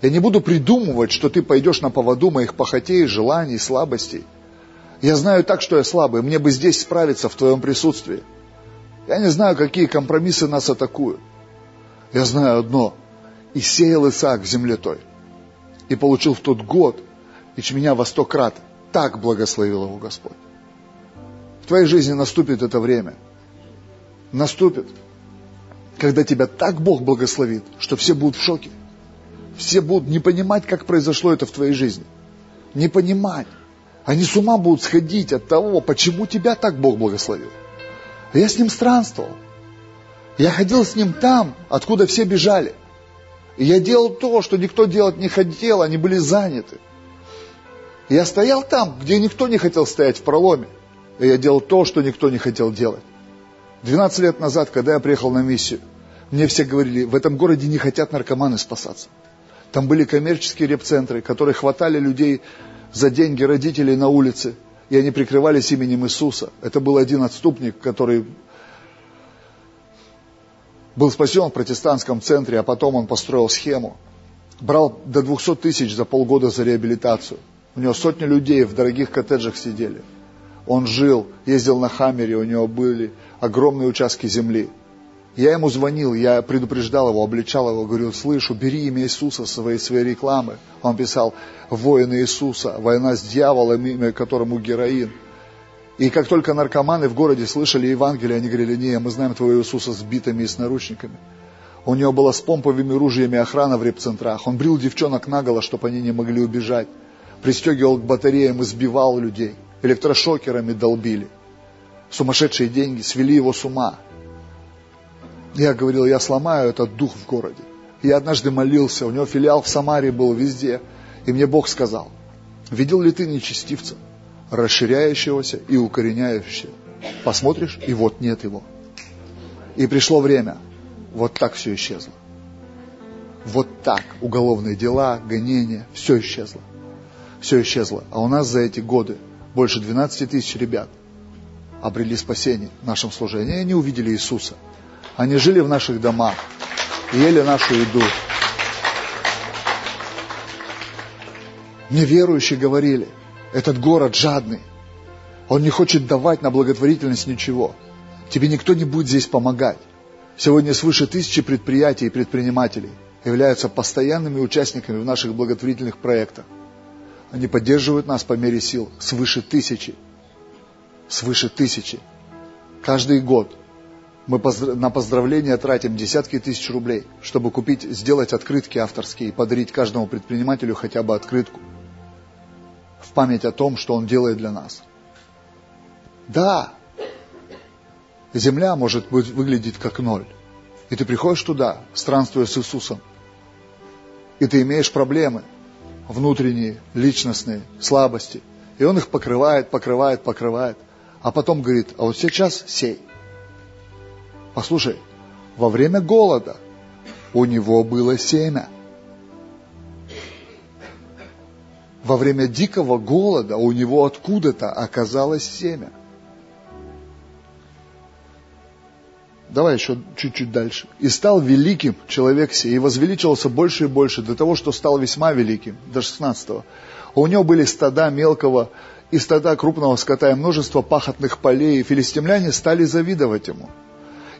Я не буду придумывать, что ты пойдешь на поводу моих похотей, желаний, слабостей. Я знаю так, что я слабый, мне бы здесь справиться в твоем присутствии. Я не знаю, какие компромиссы нас атакуют. Я знаю одно. И сеял Исаак в земле той. И получил в тот год, и меня во сто крат. Так благословил его Господь. В твоей жизни наступит это время. Наступит. Когда тебя так Бог благословит, что все будут в шоке. Все будут не понимать, как произошло это в твоей жизни. Не понимать. Они с ума будут сходить от того, почему тебя так Бог благословил. Я с ним странствовал. Я ходил с ним там, откуда все бежали. И я делал то, что никто делать не хотел, они были заняты. Я стоял там, где никто не хотел стоять в проломе. И я делал то, что никто не хотел делать. 12 лет назад, когда я приехал на миссию, мне все говорили, в этом городе не хотят наркоманы спасаться. Там были коммерческие репцентры, которые хватали людей за деньги родителей на улице, и они прикрывались именем Иисуса. Это был один отступник, который был спасен в протестантском центре, а потом он построил схему. Брал до 200 тысяч за полгода за реабилитацию. У него сотни людей в дорогих коттеджах сидели. Он жил, ездил на Хаммере, у него были огромные участки земли. Я ему звонил, я предупреждал его, обличал его, говорил, слышь, убери имя Иисуса с своей, своей рекламы. Он писал, воины Иисуса, война с дьяволом, имя которому героин. И как только наркоманы в городе слышали Евангелие, они говорили, не, мы знаем твоего Иисуса с битами и с наручниками. У него была с помповыми ружьями охрана в репцентрах. Он брил девчонок наголо, чтобы они не могли убежать. Пристегивал к батареям, избивал людей. Электрошокерами долбили. Сумасшедшие деньги свели его с ума. Я говорил, я сломаю этот дух в городе. Я однажды молился, у него филиал в Самаре был везде. И мне Бог сказал, видел ли ты нечестивца, расширяющегося и укореняющегося? Посмотришь, и вот нет его. И пришло время, вот так все исчезло. Вот так уголовные дела, гонения, все исчезло. Все исчезло. А у нас за эти годы больше 12 тысяч ребят обрели спасение в нашем служении. И они увидели Иисуса. Они жили в наших домах, ели нашу еду. Мне верующие говорили, этот город жадный, он не хочет давать на благотворительность ничего. Тебе никто не будет здесь помогать. Сегодня свыше тысячи предприятий и предпринимателей являются постоянными участниками в наших благотворительных проектах. Они поддерживают нас по мере сил. Свыше тысячи. Свыше тысячи. Каждый год мы на поздравления тратим десятки тысяч рублей, чтобы купить, сделать открытки авторские и подарить каждому предпринимателю хотя бы открытку в память о том, что он делает для нас. Да, земля может быть, выглядеть как ноль. И ты приходишь туда, странствуя с Иисусом, и ты имеешь проблемы внутренние, личностные, слабости. И он их покрывает, покрывает, покрывает. А потом говорит, а вот сейчас сей. Послушай, во время голода у него было семя. Во время дикого голода у него откуда-то оказалось семя. Давай еще чуть-чуть дальше. «И стал великим человек сей, и возвеличивался больше и больше, до того, что стал весьма великим». До 16 У него были стада мелкого и стада крупного скота, и множество пахотных полей, и филистимляне стали завидовать ему.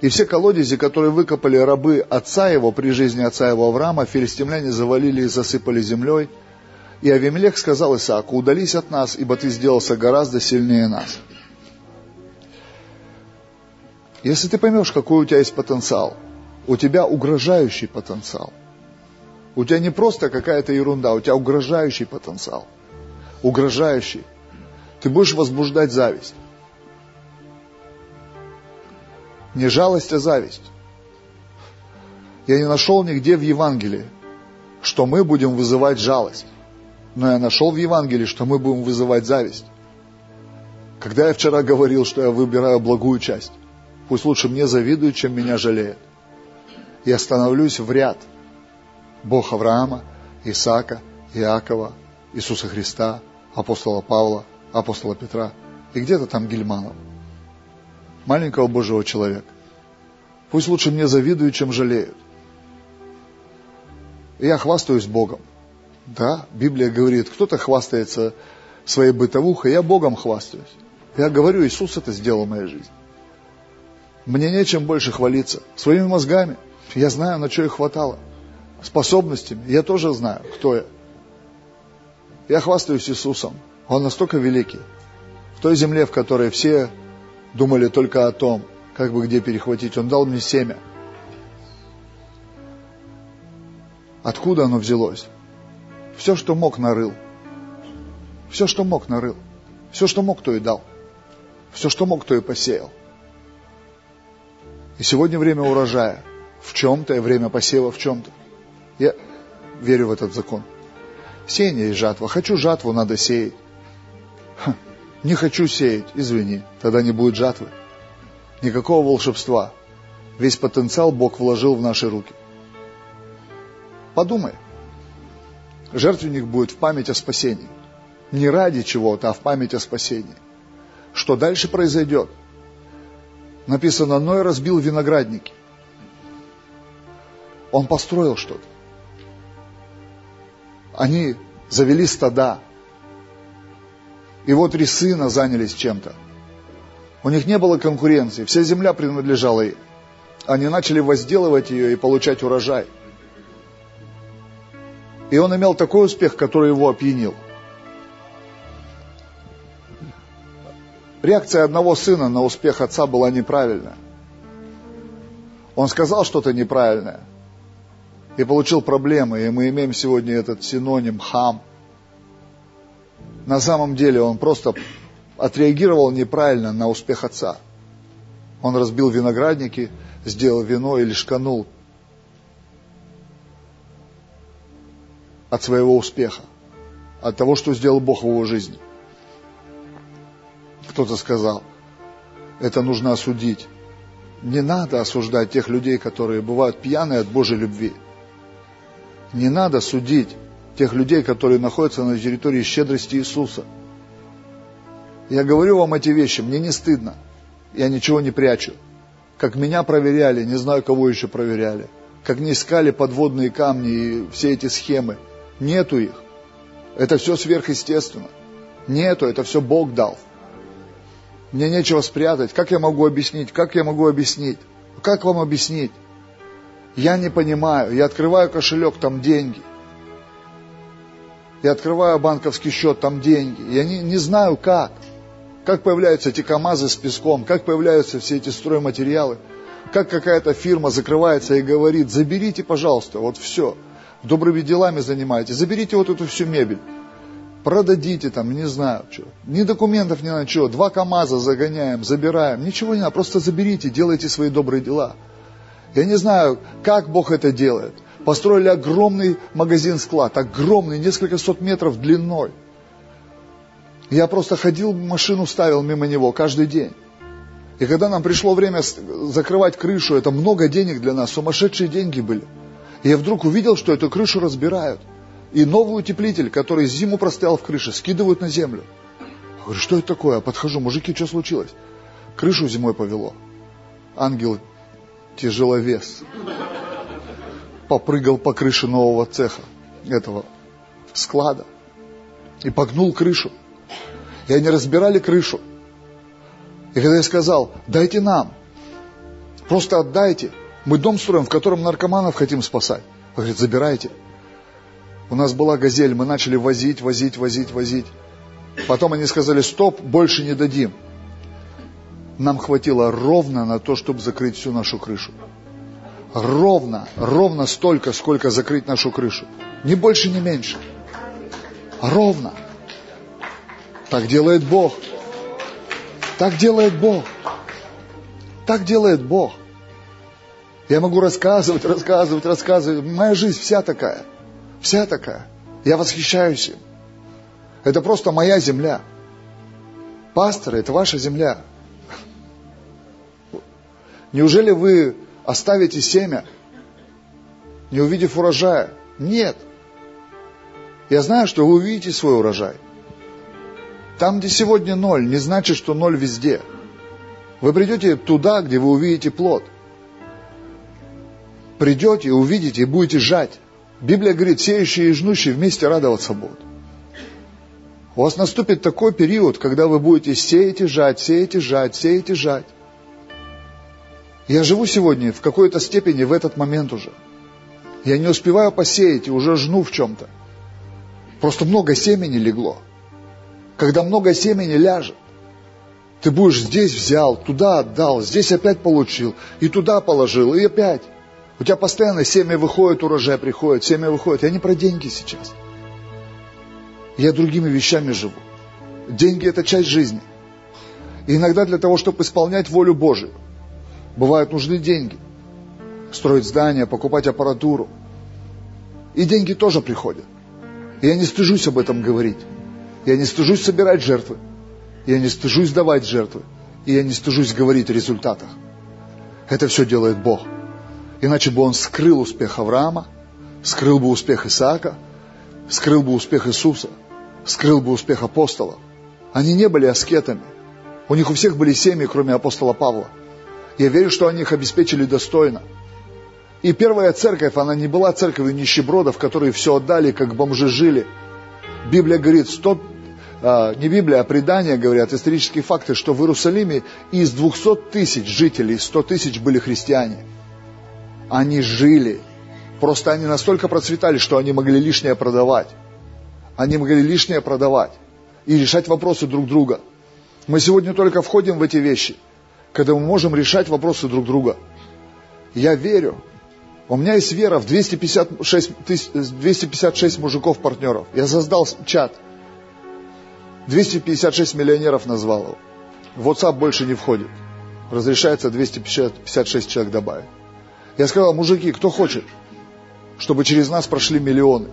И все колодези, которые выкопали рабы отца его при жизни отца его Авраама, филистимляне завалили и засыпали землей. И Авимелех сказал Исааку, удались от нас, ибо ты сделался гораздо сильнее нас. Если ты поймешь, какой у тебя есть потенциал, у тебя угрожающий потенциал. У тебя не просто какая-то ерунда, у тебя угрожающий потенциал. Угрожающий. Ты будешь возбуждать зависть. Не жалость, а зависть. Я не нашел нигде в Евангелии, что мы будем вызывать жалость. Но я нашел в Евангелии, что мы будем вызывать зависть. Когда я вчера говорил, что я выбираю благую часть, пусть лучше мне завидуют, чем меня жалеют. Я становлюсь в ряд. Бог Авраама, Исаака, Иакова, Иисуса Христа, апостола Павла, апостола Петра и где-то там Гельманов. Маленького Божьего человека. Пусть лучше мне завидуют, чем жалеют. Я хвастаюсь Богом. Да, Библия говорит, кто-то хвастается своей бытовухой, я Богом хвастаюсь. Я говорю, Иисус это сделал в моей жизни. Мне нечем больше хвалиться. Своими мозгами. Я знаю, на что их хватало. Способностями. Я тоже знаю, кто я. Я хвастаюсь Иисусом. Он настолько великий. В той земле, в которой все думали только о том, как бы где перехватить, Он дал мне семя. Откуда оно взялось? Все, что мог, нарыл. Все, что мог, нарыл. Все, что мог, то и дал. Все, что мог, то и посеял. И сегодня время урожая в чем-то, и время посева в чем-то. Я верю в этот закон. Сеяние и жатва. Хочу жатву, надо сеять. Не хочу сеять, извини, тогда не будет жатвы. Никакого волшебства. Весь потенциал Бог вложил в наши руки. Подумай. Жертвенник будет в память о спасении. Не ради чего-то, а в память о спасении. Что дальше произойдет? Написано, Ной разбил виноградники. Он построил что-то. Они завели стада. И вот три сына занялись чем-то. У них не было конкуренции, вся земля принадлежала им. Они начали возделывать ее и получать урожай. И он имел такой успех, который его опьянил – Реакция одного сына на успех отца была неправильная. Он сказал что-то неправильное и получил проблемы, и мы имеем сегодня этот синоним хам. На самом деле он просто отреагировал неправильно на успех отца. Он разбил виноградники, сделал вино или шканул от своего успеха, от того, что сделал Бог в его жизни кто-то сказал. Это нужно осудить. Не надо осуждать тех людей, которые бывают пьяные от Божьей любви. Не надо судить тех людей, которые находятся на территории щедрости Иисуса. Я говорю вам эти вещи, мне не стыдно. Я ничего не прячу. Как меня проверяли, не знаю, кого еще проверяли. Как не искали подводные камни и все эти схемы. Нету их. Это все сверхъестественно. Нету, это все Бог дал. Мне нечего спрятать. Как я могу объяснить? Как я могу объяснить? Как вам объяснить? Я не понимаю. Я открываю кошелек, там деньги. Я открываю банковский счет, там деньги. Я не, не знаю как. Как появляются эти КАМАЗы с песком, как появляются все эти стройматериалы. Как какая-то фирма закрывается и говорит, заберите, пожалуйста, вот все. Добрыми делами занимайтесь, заберите вот эту всю мебель продадите там, не знаю, что. Ни документов, ни на что. Два КАМАЗа загоняем, забираем. Ничего не надо, просто заберите, делайте свои добрые дела. Я не знаю, как Бог это делает. Построили огромный магазин-склад, огромный, несколько сот метров длиной. Я просто ходил, машину ставил мимо него каждый день. И когда нам пришло время закрывать крышу, это много денег для нас, сумасшедшие деньги были. И я вдруг увидел, что эту крышу разбирают – и новый утеплитель, который зиму простоял в крыше, скидывают на землю. Я говорю, что это такое? подхожу, мужики, что случилось? Крышу зимой повело. Ангел тяжеловес. Попрыгал по крыше нового цеха, этого склада. И погнул крышу. И они разбирали крышу. И когда я сказал, дайте нам, просто отдайте, мы дом строим, в котором наркоманов хотим спасать. Он говорит, забирайте. У нас была газель, мы начали возить, возить, возить, возить. Потом они сказали, стоп, больше не дадим. Нам хватило ровно на то, чтобы закрыть всю нашу крышу. Ровно, ровно столько, сколько закрыть нашу крышу. Ни больше, ни меньше. Ровно. Так делает Бог. Так делает Бог. Так делает Бог. Я могу рассказывать, рассказывать, рассказывать. Моя жизнь вся такая. Вся такая. Я восхищаюсь им. Это просто моя земля. Пасторы, это ваша земля. Неужели вы оставите семя, не увидев урожая? Нет. Я знаю, что вы увидите свой урожай. Там, где сегодня ноль, не значит, что ноль везде. Вы придете туда, где вы увидите плод. Придете, увидите и будете жать. Библия говорит, сеющие и жнущие вместе радоваться будут. У вас наступит такой период, когда вы будете сеять и жать, сеять и жать, сеять и жать. Я живу сегодня в какой-то степени в этот момент уже. Я не успеваю посеять и уже жну в чем-то. Просто много семени легло. Когда много семени ляжет, ты будешь здесь взял, туда отдал, здесь опять получил, и туда положил, и опять. У тебя постоянно семя выходит, урожай приходит, семя выходит. Я не про деньги сейчас. Я другими вещами живу. Деньги – это часть жизни. И иногда для того, чтобы исполнять волю Божию, бывают нужны деньги. Строить здания, покупать аппаратуру. И деньги тоже приходят. И я не стыжусь об этом говорить. Я не стыжусь собирать жертвы. Я не стыжусь давать жертвы. И я не стыжусь говорить о результатах. Это все делает Бог. Иначе бы Он скрыл успех Авраама, скрыл бы успех Исаака, скрыл бы успех Иисуса – скрыл бы успех апостолов. Они не были аскетами. У них у всех были семьи, кроме апостола Павла. Я верю, что они их обеспечили достойно. И первая церковь, она не была церковью нищебродов, которые все отдали, как бомжи жили. Библия говорит, 100, а, не Библия, а предания говорят, исторические факты, что в Иерусалиме из 200 тысяч жителей 100 тысяч были христиане. Они жили. Просто они настолько процветали, что они могли лишнее продавать. Они могли лишнее продавать и решать вопросы друг друга. Мы сегодня только входим в эти вещи, когда мы можем решать вопросы друг друга. Я верю. У меня есть вера в 256, 256 мужиков-партнеров. Я создал чат. 256 миллионеров назвал его. В WhatsApp больше не входит. Разрешается 256 человек добавить. Я сказал, мужики, кто хочет, чтобы через нас прошли миллионы?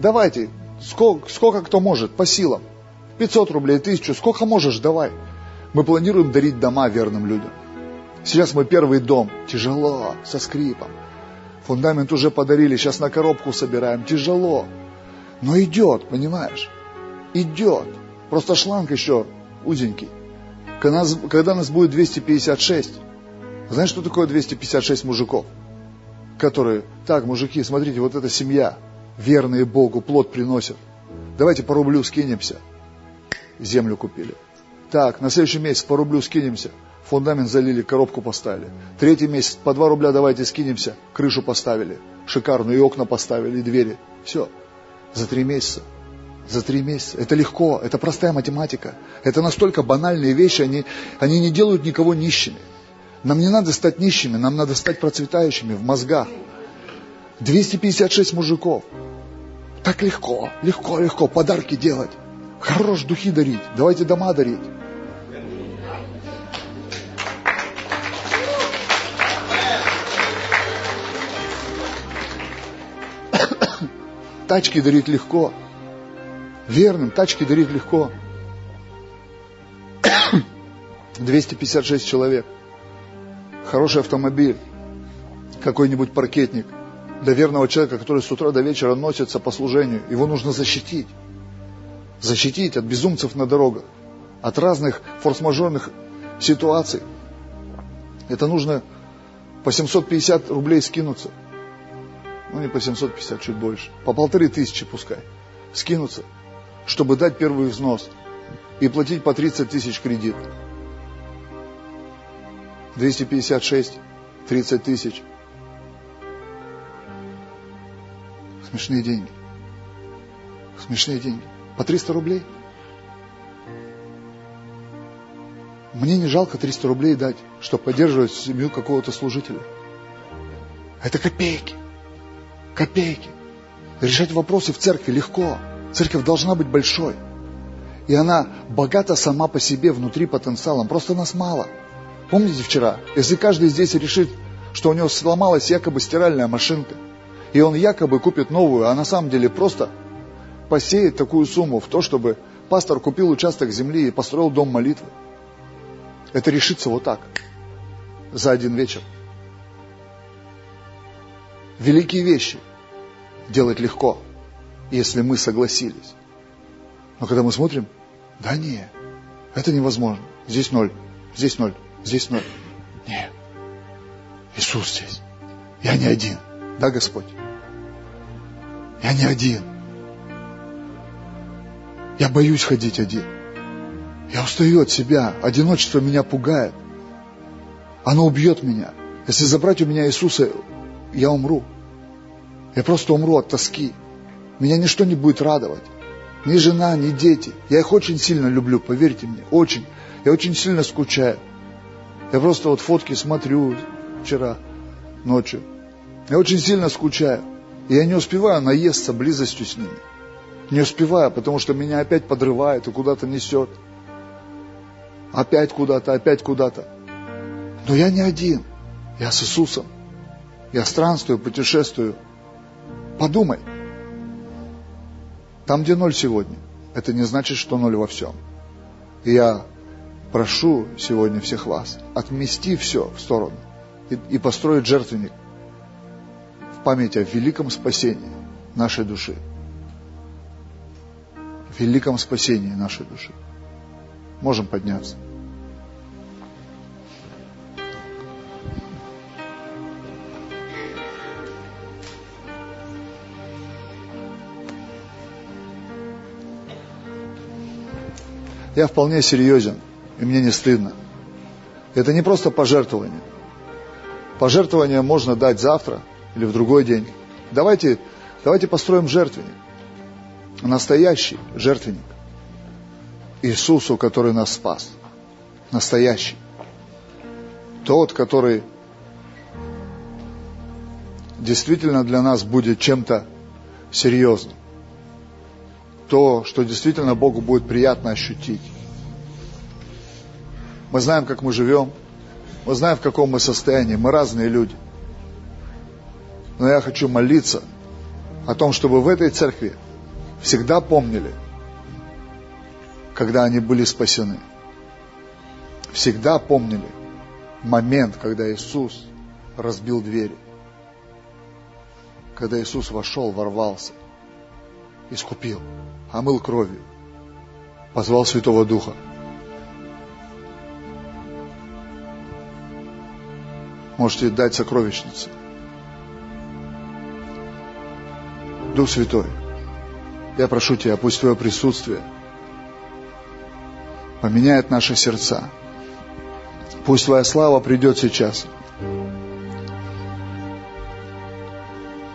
Давайте, Сколько, сколько кто может, по силам. 500 рублей, 1000, сколько можешь, давай. Мы планируем дарить дома верным людям. Сейчас мы первый дом. Тяжело, со скрипом. Фундамент уже подарили, сейчас на коробку собираем. Тяжело. Но идет, понимаешь? Идет. Просто шланг еще узенький. Когда нас, когда нас будет 256, знаешь, что такое 256 мужиков? Которые, так, мужики, смотрите, вот эта семья, верные Богу, плод приносят. Давайте по рублю скинемся. Землю купили. Так, на следующий месяц по рублю скинемся. Фундамент залили, коробку поставили. Третий месяц по два рубля давайте скинемся. Крышу поставили. Шикарную, и окна поставили, и двери. Все. За три месяца. За три месяца. Это легко, это простая математика. Это настолько банальные вещи, они, они не делают никого нищими. Нам не надо стать нищими, нам надо стать процветающими в мозгах. 256 мужиков. Так легко, легко, легко подарки делать. Хорош духи дарить. Давайте дома дарить. Тачки дарить легко. Верным, тачки дарить легко. [coughs] 256 человек. Хороший автомобиль. Какой-нибудь паркетник – для верного человека, который с утра до вечера носится по служению. Его нужно защитить. Защитить от безумцев на дорогах, от разных форс-мажорных ситуаций. Это нужно по 750 рублей скинуться. Ну, не по 750, чуть больше. По полторы тысячи пускай. Скинуться, чтобы дать первый взнос и платить по 30 тысяч кредит. 256, 30 тысяч – Смешные деньги. Смешные деньги. По 300 рублей. Мне не жалко 300 рублей дать, чтобы поддерживать семью какого-то служителя. Это копейки. Копейки. Решать вопросы в церкви легко. Церковь должна быть большой. И она богата сама по себе внутри потенциалом. Просто нас мало. Помните вчера? Если каждый здесь решит, что у него сломалась якобы стиральная машинка, и он якобы купит новую, а на самом деле просто посеет такую сумму в то, чтобы пастор купил участок земли и построил дом молитвы. Это решится вот так, за один вечер. Великие вещи делать легко, если мы согласились. Но когда мы смотрим, да не, это невозможно. Здесь ноль, здесь ноль, здесь ноль. Нет, Иисус здесь. Я не один. Да, Господь? Я не один. Я боюсь ходить один. Я устаю от себя. Одиночество меня пугает. Оно убьет меня. Если забрать у меня Иисуса, я умру. Я просто умру от тоски. Меня ничто не будет радовать. Ни жена, ни дети. Я их очень сильно люблю, поверьте мне, очень. Я очень сильно скучаю. Я просто вот фотки смотрю вчера ночью. Я очень сильно скучаю. И я не успеваю наесться близостью с ними. Не успеваю, потому что меня опять подрывает и куда-то несет. Опять куда-то, опять куда-то. Но я не один. Я с Иисусом. Я странствую, путешествую. Подумай. Там, где ноль сегодня, это не значит, что ноль во всем. И я прошу сегодня всех вас отмести все в сторону и, и построить жертвенник в память о великом спасении нашей души. Великом спасении нашей души. Можем подняться. Я вполне серьезен, и мне не стыдно. Это не просто пожертвование. Пожертвование можно дать завтра или в другой день. Давайте, давайте построим жертвенник. Настоящий жертвенник. Иисусу, который нас спас. Настоящий. Тот, который действительно для нас будет чем-то серьезным то, что действительно Богу будет приятно ощутить. Мы знаем, как мы живем, мы знаем, в каком мы состоянии, мы разные люди. Но я хочу молиться о том, чтобы в этой церкви всегда помнили, когда они были спасены. Всегда помнили момент, когда Иисус разбил двери. Когда Иисус вошел, ворвался, искупил омыл кровью, позвал Святого Духа. Можете дать сокровищницы. Дух Святой, я прошу Тебя, пусть Твое присутствие поменяет наши сердца. Пусть Твоя слава придет сейчас,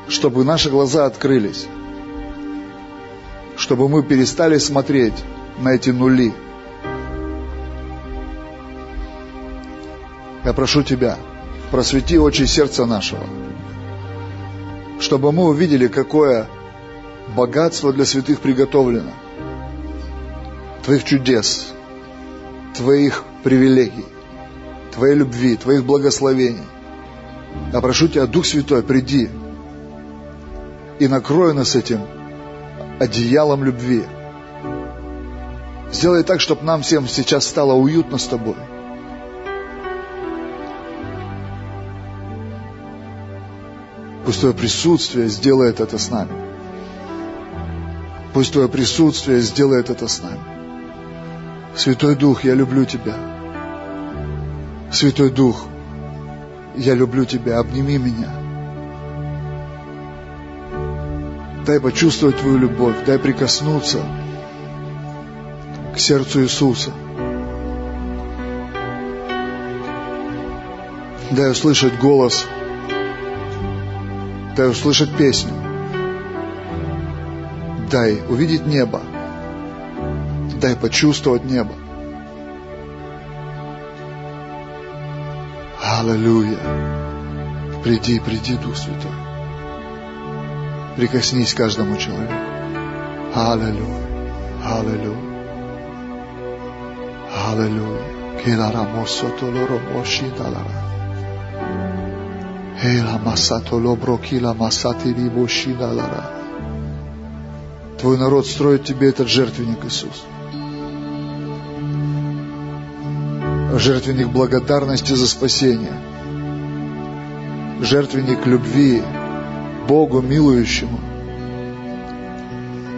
чтобы наши глаза открылись, чтобы мы перестали смотреть на эти нули. Я прошу Тебя, просвети очи сердца нашего, чтобы мы увидели, какое богатство для святых приготовлено, Твоих чудес, Твоих привилегий, Твоей любви, Твоих благословений. Я прошу Тебя, Дух Святой, приди и накрой нас этим одеялом любви. Сделай так, чтобы нам всем сейчас стало уютно с тобой. Пусть Твое присутствие сделает это с нами. Пусть Твое присутствие сделает это с нами. Святой Дух, я люблю Тебя. Святой Дух, я люблю Тебя, обними меня. Дай почувствовать Твою любовь, дай прикоснуться к сердцу Иисуса. Дай услышать голос, дай услышать песню, дай увидеть небо, дай почувствовать небо. Аллилуйя! Приди, приди, Дух Святой прикоснись каждому человеку. Аллилуйя, аллилуйя, аллилуйя. Твой народ строит тебе этот жертвенник, Иисус. Жертвенник благодарности за спасение. Жертвенник любви Богу милующему.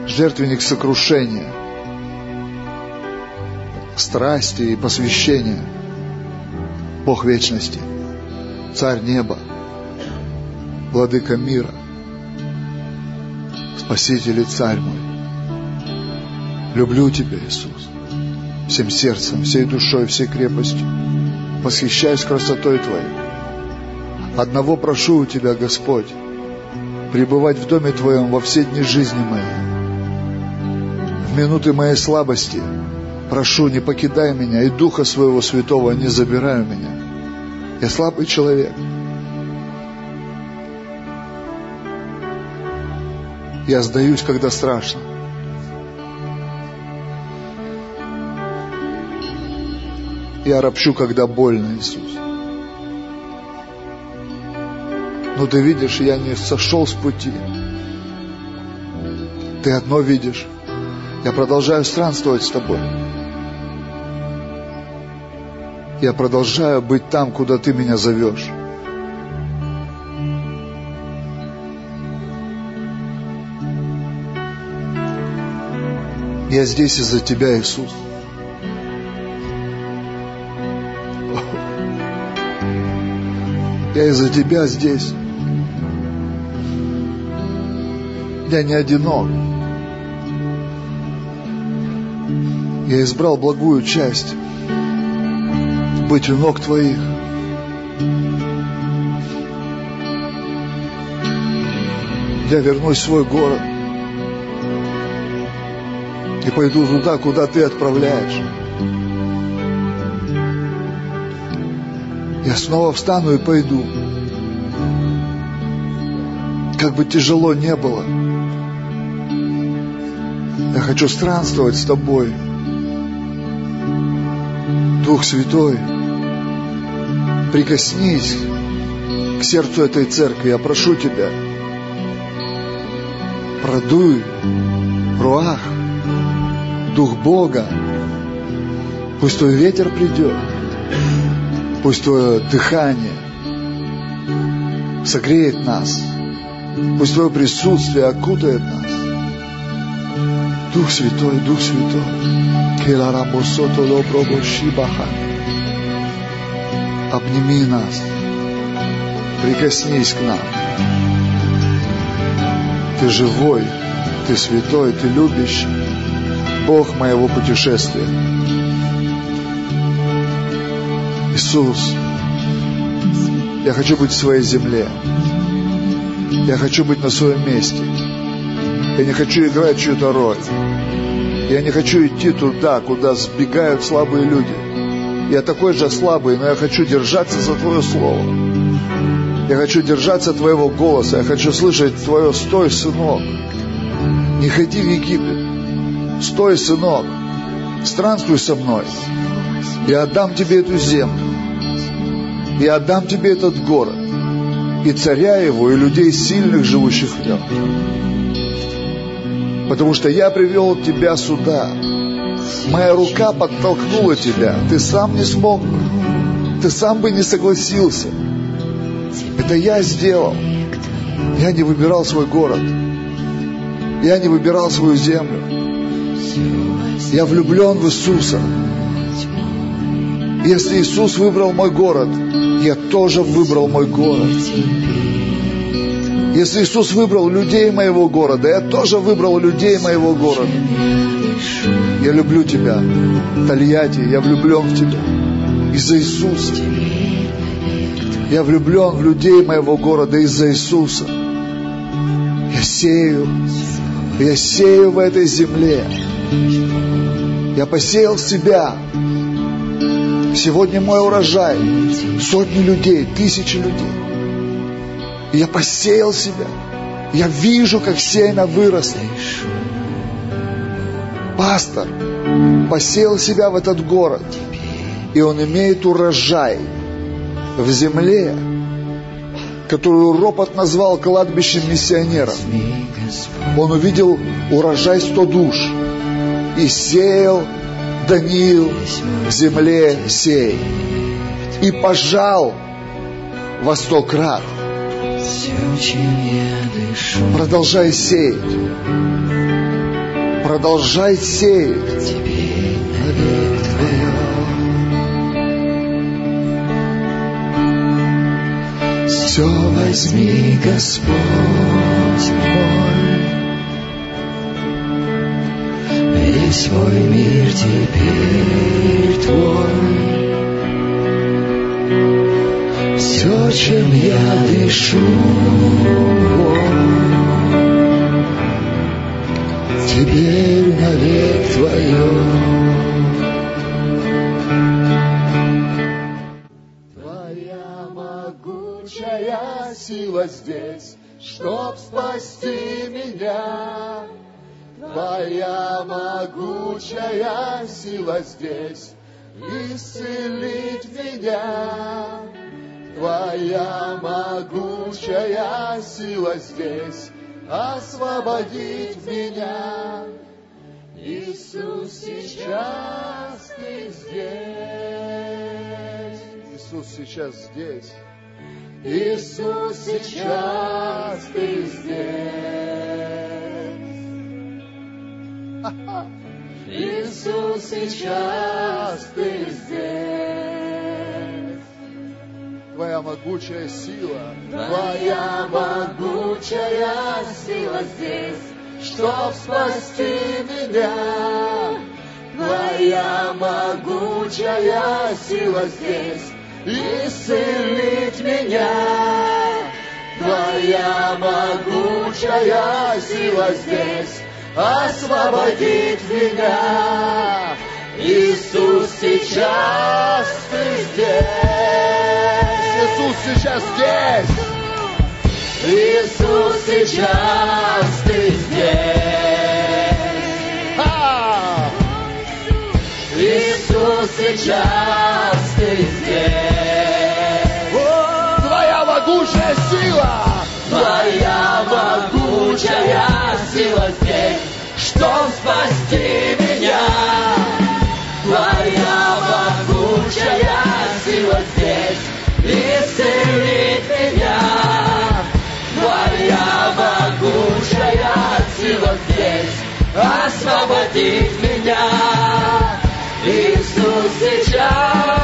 Жертвенник сокрушения, страсти и посвящения. Бог вечности, Царь неба, Владыка мира, Спаситель и Царь мой. Люблю Тебя, Иисус, всем сердцем, всей душой, всей крепостью. Восхищаюсь красотой Твоей. Одного прошу у Тебя, Господь, пребывать в Доме Твоем во все дни жизни моей. В минуты моей слабости прошу, не покидай меня, и Духа Своего Святого не забирай у меня. Я слабый человек. Я сдаюсь, когда страшно. Я ропщу, когда больно, Иисус. Но ты видишь, я не сошел с пути. Ты одно видишь. Я продолжаю странствовать с тобой. Я продолжаю быть там, куда ты меня зовешь. Я здесь из-за тебя, Иисус. Я из-за тебя здесь. Я не одинок. Я избрал благую часть быть у ног Твоих. Я вернусь в свой город и пойду туда, куда Ты отправляешь. Я снова встану и пойду. Как бы тяжело не было, я хочу странствовать с Тобой. Дух Святой, прикоснись к сердцу этой церкви, я прошу Тебя. Продуй, руах, Дух Бога. Пусть Твой ветер придет, пусть Твое дыхание согреет нас, пусть Твое присутствие окутает нас. Дух Святой, Дух Святой. Обними нас. Прикоснись к нам. Ты живой, Ты святой, Ты любящий. Бог моего путешествия. Иисус, я хочу быть в своей земле. Я хочу быть на своем месте. Я не хочу играть чью-то роль. Я не хочу идти туда, куда сбегают слабые люди. Я такой же слабый, но я хочу держаться за Твое Слово. Я хочу держаться Твоего голоса. Я хочу слышать Твое «Стой, сынок». Не ходи в Египет. Стой, сынок. Странствуй со мной. Я отдам тебе эту землю. Я отдам тебе этот город. И царя его, и людей сильных, живущих в нем потому что я привел тебя сюда. Моя рука подтолкнула тебя. Ты сам не смог бы. Ты сам бы не согласился. Это я сделал. Я не выбирал свой город. Я не выбирал свою землю. Я влюблен в Иисуса. Если Иисус выбрал мой город, я тоже выбрал мой город. Если Иисус выбрал людей моего города, я тоже выбрал людей моего города. Я люблю тебя, Тольятти, я влюблен в тебя из-за Иисуса. Я влюблен в людей моего города из-за Иисуса. Я сею, я сею в этой земле. Я посеял себя. Сегодня мой урожай. Сотни людей, тысячи людей. Я посеял себя. Я вижу, как семя выросло. Пастор посеял себя в этот город. И он имеет урожай в земле, которую ропот назвал кладбищем миссионеров. Он увидел урожай сто душ и сеял Даниил в земле сей и пожал во сто крат. Продолжай сеять. Продолжай сеять. Все возьми, Господь мой, Весь мой мир теперь Твой. Чем я дышу, Теперь навек Твое. сила здесь, чтоб спасти меня. Твоя могучая сила здесь, исцелить меня. Твоя могучая сила здесь, освободить меня. Иисус, сейчас ты здесь. Иисус сейчас здесь. Иисус, сейчас ты здесь. Иисус, сейчас ты здесь. Твоя могучая сила. Твоя могучая сила здесь, чтоб спасти меня. Твоя могучая сила здесь, исцелить меня. Твоя могучая сила здесь, освободить меня. Иисус, сейчас ты здесь. Иисус сейчас здесь. Иисус, сейчас ты здесь. А! Иисус, сейчас ты здесь. Твоя могучая сила. Твоя могучая сила здесь, чтоб спасти меня. Исцелить меня. Твоя могучая сила здесь, освободить меня. Иисус, сейчас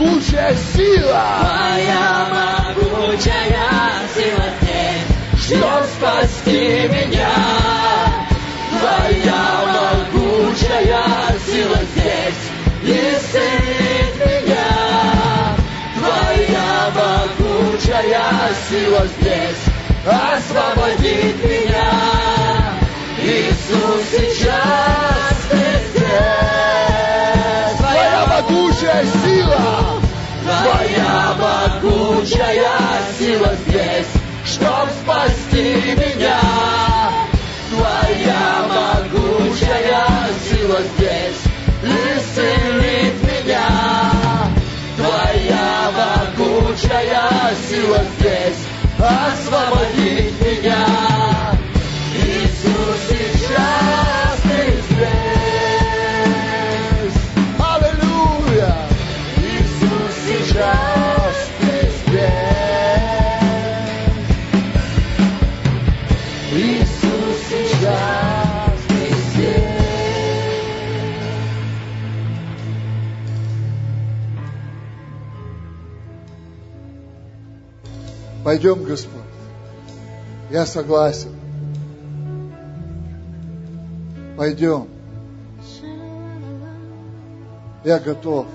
могучая сила. Твоя могучая сила здесь, чтоб спасти меня. Твоя могучая сила здесь, исцелить меня. Твоя могучая сила здесь, освободить меня. Иисус, сейчас ты здесь. Твоя могучая сила. Могучая сила здесь, чтоб спасти меня. Твоя могучая сила здесь, исцелить меня. Твоя могучая сила здесь, освободить меня. Пойдем, Господь. Я согласен. Пойдем. Я готов.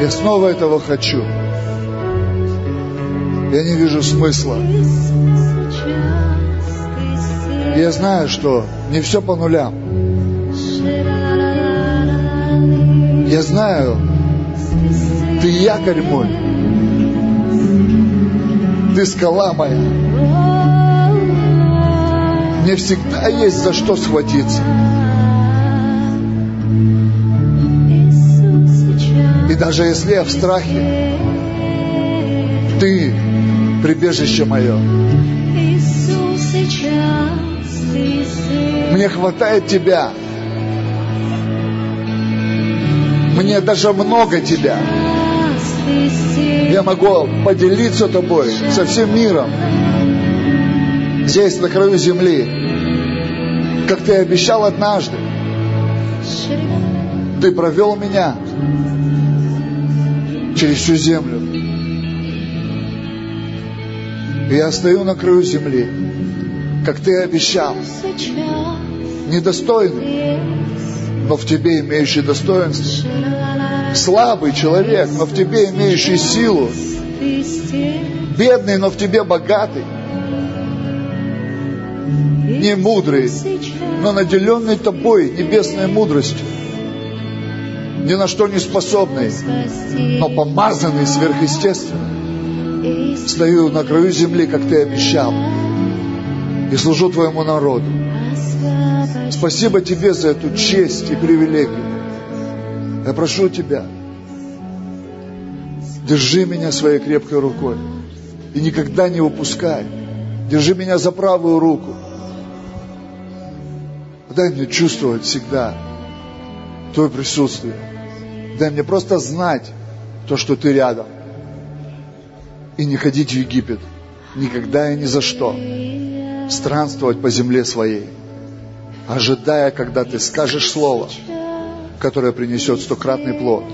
Я снова этого хочу. Я не вижу смысла. Я знаю, что не все по нулям. Я знаю, ты якорь мой. Ты скала моя. Мне всегда есть за что схватиться. И даже если я в страхе, ты прибежище мое. Мне хватает тебя. Мне даже много тебя. Я могу поделиться тобой со всем миром. Здесь, на краю земли. Как ты обещал однажды. Ты провел меня через всю землю. И я стою на краю земли, как ты обещал, недостойный, но в тебе имеющий достоинство. Слабый человек, но в тебе имеющий силу. Бедный, но в тебе богатый. Не мудрый, но наделенный тобой небесной мудростью. Ни на что не способный, но помазанный сверхъестественно. Стою на краю земли, как ты обещал, и служу твоему народу. Спасибо тебе за эту честь и привилегию. Я прошу тебя, держи меня своей крепкой рукой и никогда не упускай. Держи меня за правую руку. Дай мне чувствовать всегда Твое присутствие. Дай мне просто знать то, что Ты рядом. И не ходить в Египет. Никогда и ни за что. Странствовать по земле своей. Ожидая, когда Ты скажешь слово, которое принесет стократный плод.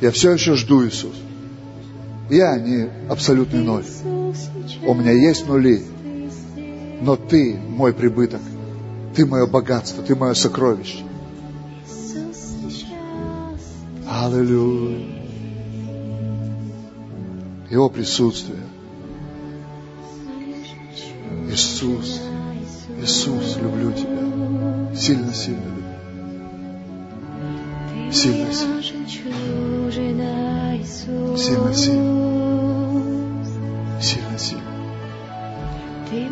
Я все еще жду, Иисус. Я не абсолютный ноль. У меня есть нули. Но Ты мой прибыток. Ты мое богатство, Ты мое сокровище. Аллилуйя. Его присутствие. Иисус, Иисус, люблю Тебя. Сильно, сильно люблю. Сильно, сильно. Сильно, сильно. Сильно, сильно. Ты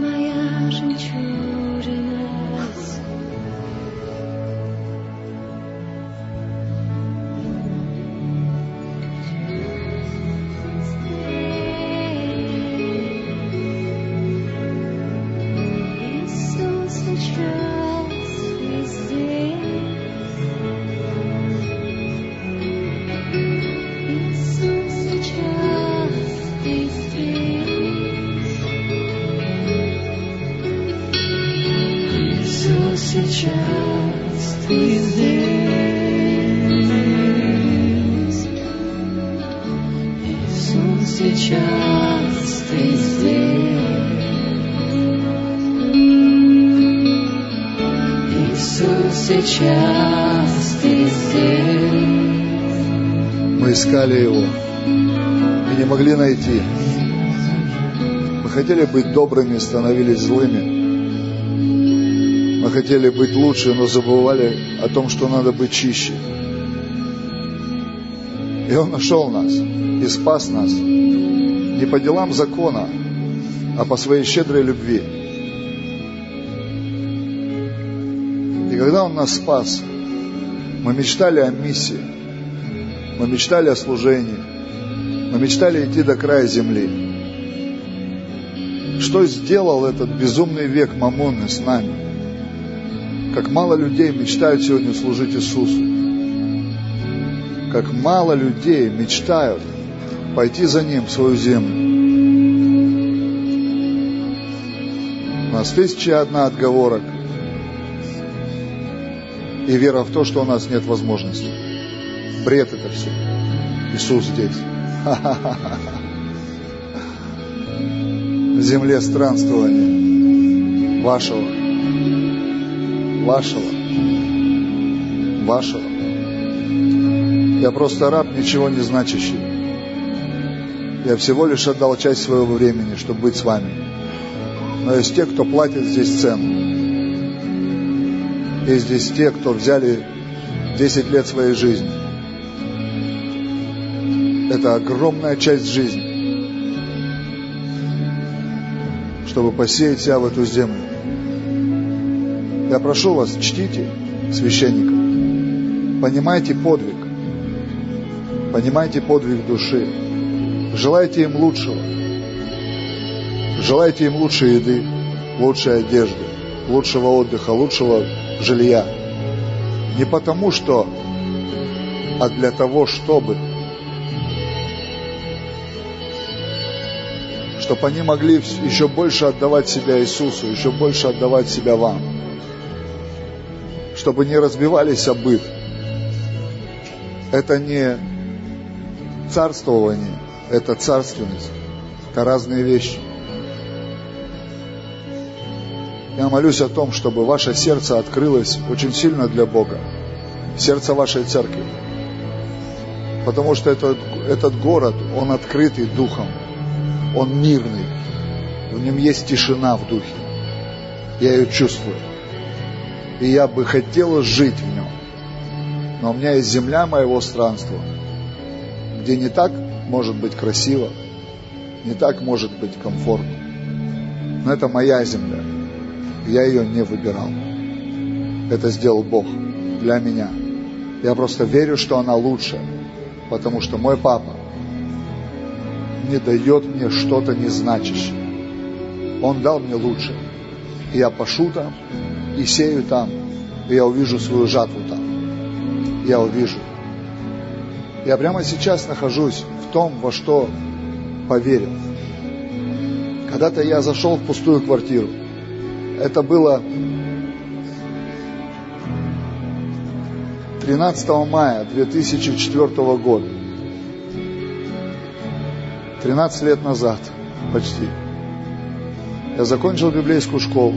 искали Его и не могли найти. Мы хотели быть добрыми, становились злыми. Мы хотели быть лучше, но забывали о том, что надо быть чище. И Он нашел нас и спас нас не по делам закона, а по своей щедрой любви. И когда Он нас спас, мы мечтали о миссии, мы мечтали о служении, мы мечтали идти до края земли. Что сделал этот безумный век Мамонны с нами? Как мало людей мечтают сегодня служить Иисусу. Как мало людей мечтают пойти за Ним в свою землю. У нас тысяча одна отговорок. И вера в то, что у нас нет возможности. Бред это все. Иисус здесь. В земле странствования вашего, вашего, вашего. Я просто раб, ничего не значащий. Я всего лишь отдал часть своего времени, чтобы быть с вами. Но есть те, кто платит здесь цену. Есть здесь те, кто взяли 10 лет своей жизни. Это огромная часть жизни, чтобы посеять себя в эту землю. Я прошу вас, чтите священников, понимайте подвиг, понимайте подвиг души, желайте им лучшего, желайте им лучшей еды, лучшей одежды, лучшего отдыха, лучшего жилья. Не потому что, а для того, чтобы. Чтобы они могли еще больше отдавать себя Иисусу, еще больше отдавать себя вам. Чтобы не разбивались о быт. Это не царствование, это царственность. Это разные вещи. Я молюсь о том, чтобы ваше сердце открылось очень сильно для Бога. Сердце вашей церкви. Потому что этот, этот город, он открытый духом. Он мирный. В нем есть тишина в духе. Я ее чувствую. И я бы хотела жить в нем. Но у меня есть земля моего странства, где не так может быть красиво, не так может быть комфортно. Но это моя земля. Я ее не выбирал. Это сделал Бог для меня. Я просто верю, что она лучше, потому что мой папа не дает мне что-то незначащее. Он дал мне лучше. И я пошу там, и сею там, и я увижу свою жатву там. Я увижу. Я прямо сейчас нахожусь в том, во что поверил. Когда-то я зашел в пустую квартиру. Это было 13 мая 2004 года. 13 лет назад почти. Я закончил библейскую школу.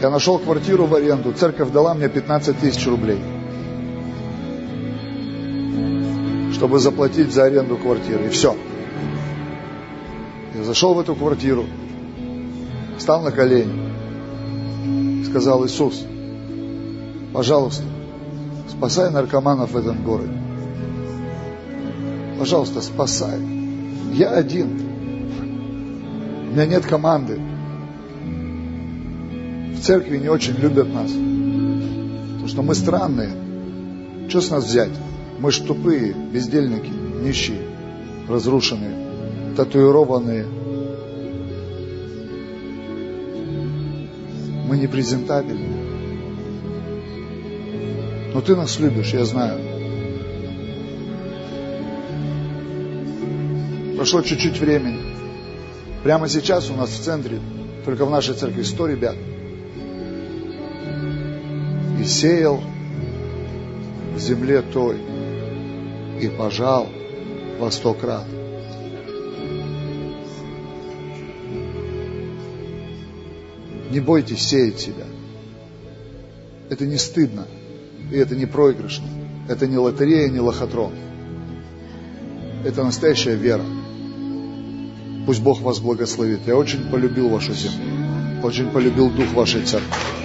Я нашел квартиру в аренду. Церковь дала мне 15 тысяч рублей. Чтобы заплатить за аренду квартиры. И все. Я зашел в эту квартиру встал на колени, сказал Иисус, пожалуйста, спасай наркоманов в этом городе. Пожалуйста, спасай. Я один. У меня нет команды. В церкви не очень любят нас. Потому что мы странные. Что с нас взять? Мы ж тупые, бездельники, нищие, разрушенные, татуированные, мы не презентабельны. Но ты нас любишь, я знаю. Прошло чуть-чуть времени. Прямо сейчас у нас в центре, только в нашей церкви, 100 ребят. И сеял в земле той, и пожал во сто крат. Не бойтесь сеять себя. Это не стыдно. И это не проигрышно. Это не лотерея, не лохотрон. Это настоящая вера. Пусть Бог вас благословит. Я очень полюбил вашу землю. Очень полюбил дух вашей церкви.